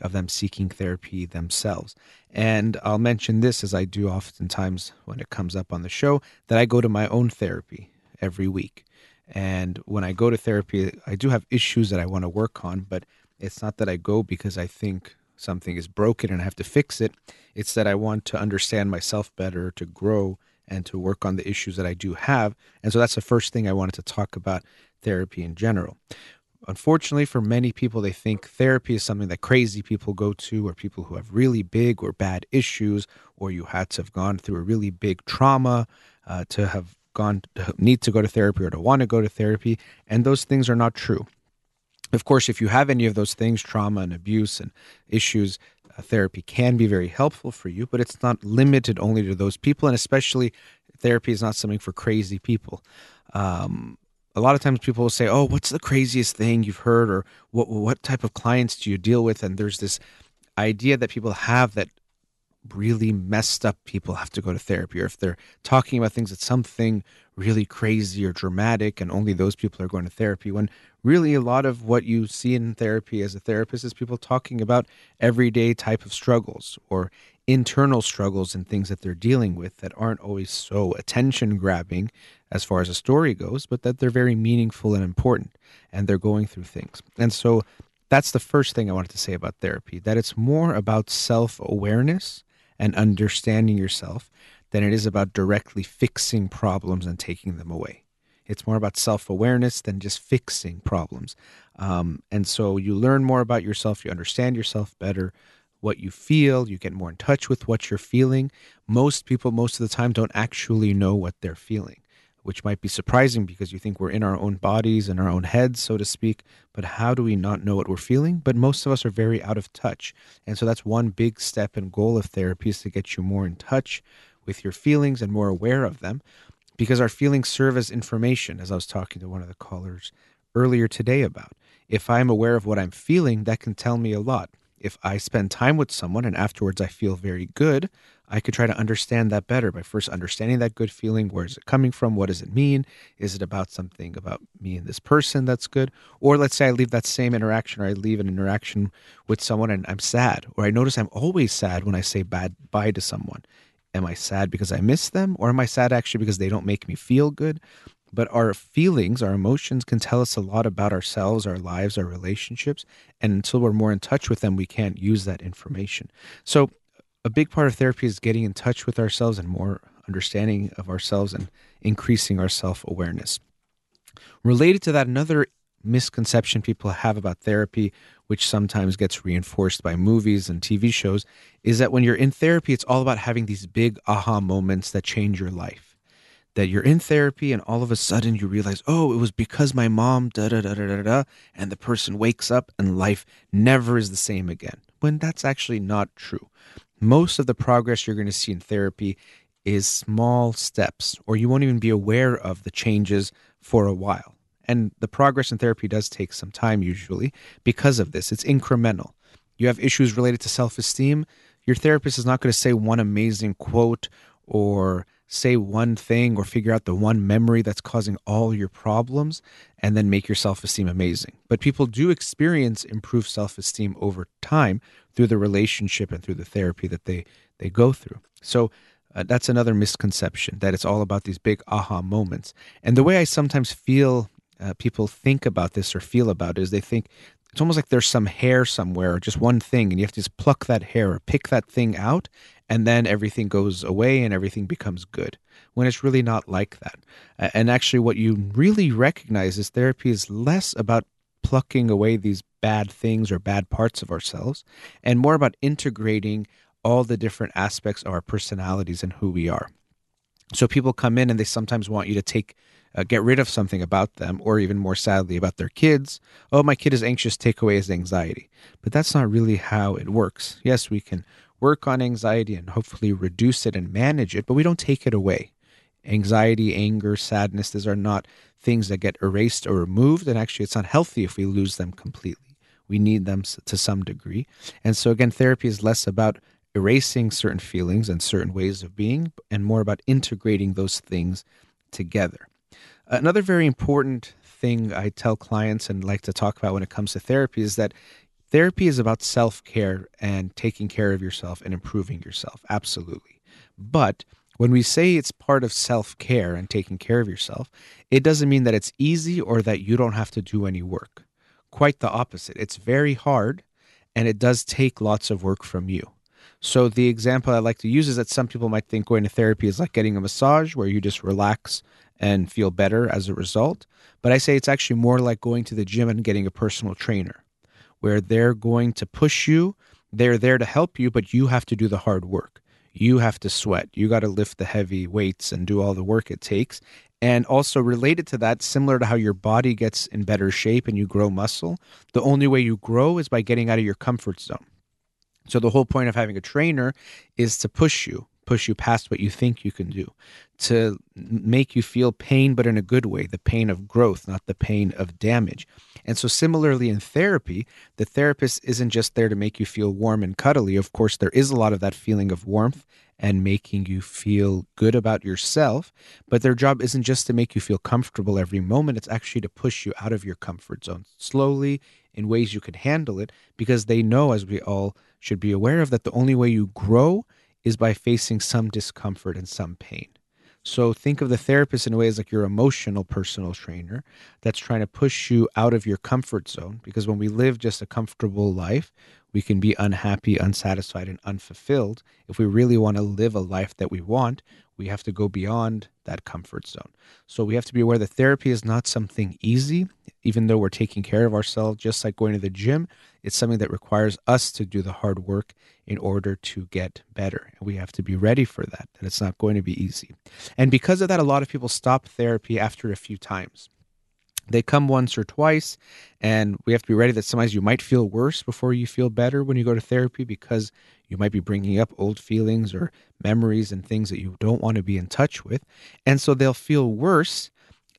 of them seeking therapy themselves and i'll mention this as i do oftentimes when it comes up on the show that i go to my own therapy every week. And when I go to therapy, I do have issues that I want to work on, but it's not that I go because I think something is broken and I have to fix it. It's that I want to understand myself better, to grow, and to work on the issues that I do have. And so that's the first thing I wanted to talk about therapy in general. Unfortunately, for many people, they think therapy is something that crazy people go to, or people who have really big or bad issues, or you had to have gone through a really big trauma uh, to have gone to need to go to therapy or to want to go to therapy. And those things are not true. Of course, if you have any of those things, trauma and abuse and issues, uh, therapy can be very helpful for you, but it's not limited only to those people. And especially, therapy is not something for crazy people. Um, a lot of times people will say, "Oh, what's the craziest thing you've heard, or what what type of clients do you deal with?" And there's this idea that people have that really messed up people have to go to therapy, or if they're talking about things that's something really crazy or dramatic, and only those people are going to therapy. When really a lot of what you see in therapy as a therapist is people talking about everyday type of struggles or internal struggles and things that they're dealing with that aren't always so attention grabbing as far as a story goes, but that they're very meaningful and important and they're going through things. And so that's the first thing I wanted to say about therapy that it's more about self awareness and understanding yourself than it is about directly fixing problems and taking them away. It's more about self awareness than just fixing problems. Um, and so you learn more about yourself, you understand yourself better, what you feel, you get more in touch with what you're feeling. Most people, most of the time, don't actually know what they're feeling, which might be surprising because you think we're in our own bodies and our own heads, so to speak. But how do we not know what we're feeling? But most of us are very out of touch. And so that's one big step and goal of therapy is to get you more in touch with your feelings and more aware of them because our feelings serve as information, as I was talking to one of the callers earlier today about. If I'm aware of what I'm feeling, that can tell me a lot if I spend time with someone and afterwards I feel very good, I could try to understand that better by first understanding that good feeling. Where is it coming from? What does it mean? Is it about something about me and this person that's good? Or let's say I leave that same interaction or I leave an interaction with someone and I'm sad, or I notice I'm always sad when I say bad bye to someone. Am I sad because I miss them? Or am I sad actually because they don't make me feel good? but our feelings, our emotions can tell us a lot about ourselves, our lives, our relationships. And until we're more in touch with them, we can't use that information. So, a big part of therapy is getting in touch with ourselves and more understanding of ourselves and increasing our self awareness. Related to that, another misconception people have about therapy, which sometimes gets reinforced by movies and TV shows, is that when you're in therapy, it's all about having these big aha moments that change your life that you're in therapy and all of a sudden you realize, oh, it was because my mom, da da da da da da, and the person wakes up and life never is the same again. When that's actually not true. Most of the progress you're going to see in therapy is small steps, or you won't even be aware of the changes for a while. And the progress in therapy does take some time usually because of this. It's incremental. You have issues related to self esteem. Your therapist is not going to say one amazing quote or say one thing or figure out the one memory that's causing all your problems and then make your self esteem amazing. But people do experience improved self esteem over time through the relationship and through the therapy that they, they go through. So uh, that's another misconception that it's all about these big aha moments. And the way I sometimes feel uh, people think about this or feel about it is they think it's almost like there's some hair somewhere just one thing and you have to just pluck that hair or pick that thing out and then everything goes away and everything becomes good when it's really not like that. And actually what you really recognize is therapy is less about plucking away these bad things or bad parts of ourselves and more about integrating all the different aspects of our personalities and who we are so people come in and they sometimes want you to take uh, get rid of something about them, or even more sadly, about their kids. Oh, my kid is anxious, take away his anxiety. But that's not really how it works. Yes, we can work on anxiety and hopefully reduce it and manage it, but we don't take it away. Anxiety, anger, sadness, these are not things that get erased or removed. And actually, it's not healthy if we lose them completely. We need them to some degree. And so, again, therapy is less about erasing certain feelings and certain ways of being and more about integrating those things together. Another very important thing I tell clients and like to talk about when it comes to therapy is that therapy is about self care and taking care of yourself and improving yourself. Absolutely. But When we say it's part of self care and taking care of yourself, it doesn't mean that it's easy or that you don't have to do any work. Quite the opposite. It's very hard and it does take lots of work from you. So, the example I like to use is that some people might think going to therapy is like getting a massage where you just relax and feel better as a result. But I say it's actually more like going to the gym and getting a personal trainer where they're going to push you, they're there to help you, but you have to do the hard work. You have to sweat. You got to lift the heavy weights and do all the work it takes. And also related to that, similar to how your body gets in better shape and you grow muscle, the only way you grow is by getting out of your comfort zone. So the whole point of having a trainer is to push you, push you past what you think you can do, to make you feel pain, but in a good way, the pain of growth, not the pain of damage. And so, similarly in therapy, the therapist isn't just there to make you feel warm and cuddly. Of course, there is a lot of that feeling of warmth and making you feel good about yourself. But their job isn't just to make you feel comfortable every moment, it's actually to push you out of your comfort zone slowly in ways you can handle it because they know, as we all should be aware of, that the only way you grow is by facing some discomfort and some pain. So think of the therapist in a way as like your emotional personal trainer that's trying to push you out of your comfort zone because when we live just a comfortable life, we can be unhappy, unsatisfied, and unfulfilled. If we really want to live a life that we want, we have to go beyond that comfort zone. So we have to be aware that therapy is not something easy, even though we're taking care of ourselves, just like going to the gym. It's something that requires us to do the hard work in order to get better. And we have to be ready for that, that it's not going to be easy. And because of that, a lot of people stop therapy after a few times. They come once or twice, and we have to be ready that sometimes you might feel worse before you feel better when you go to therapy because you might be bringing up old feelings or memories and things that you don't want to be in touch with. And so they'll feel worse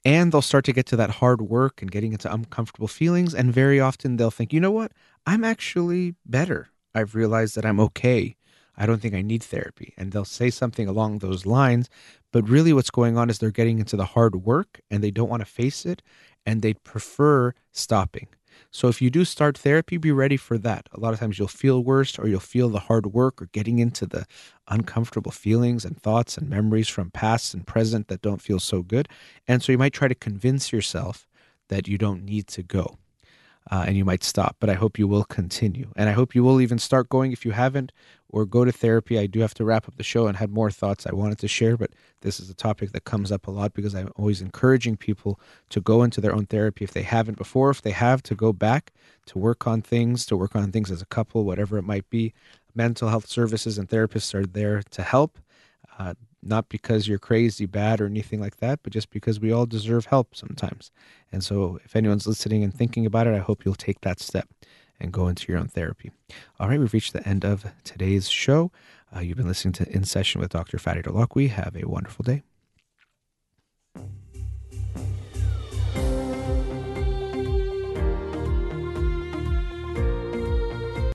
and they'll start to get to that hard work and getting into uncomfortable feelings. And very often they'll think, you know what? I'm actually better. I've realized that I'm okay. I don't think I need therapy. And they'll say something along those lines. But really, what's going on is they're getting into the hard work and they don't want to face it and they prefer stopping. So if you do start therapy, be ready for that. A lot of times you'll feel worse or you'll feel the hard work or getting into the uncomfortable feelings and thoughts and memories from past and present that don't feel so good. And so you might try to convince yourself that you don't need to go uh, and you might stop, but I hope you will continue. And I hope you will even start going if you haven't or go to therapy. I do have to wrap up the show and had more thoughts I wanted to share, but this is a topic that comes up a lot because I'm always encouraging people to go into their own therapy if they haven't before. If they have, to go back to work on things, to work on things as a couple, whatever it might be. Mental health services and therapists are there to help. Uh, not because you're crazy, bad, or anything like that, but just because we all deserve help sometimes. And so, if anyone's listening and thinking about it, I hope you'll take that step and go into your own therapy. All right, we've reached the end of today's show. Uh, you've been listening to In Session with Dr. Farid Holakouee. Have a wonderful day.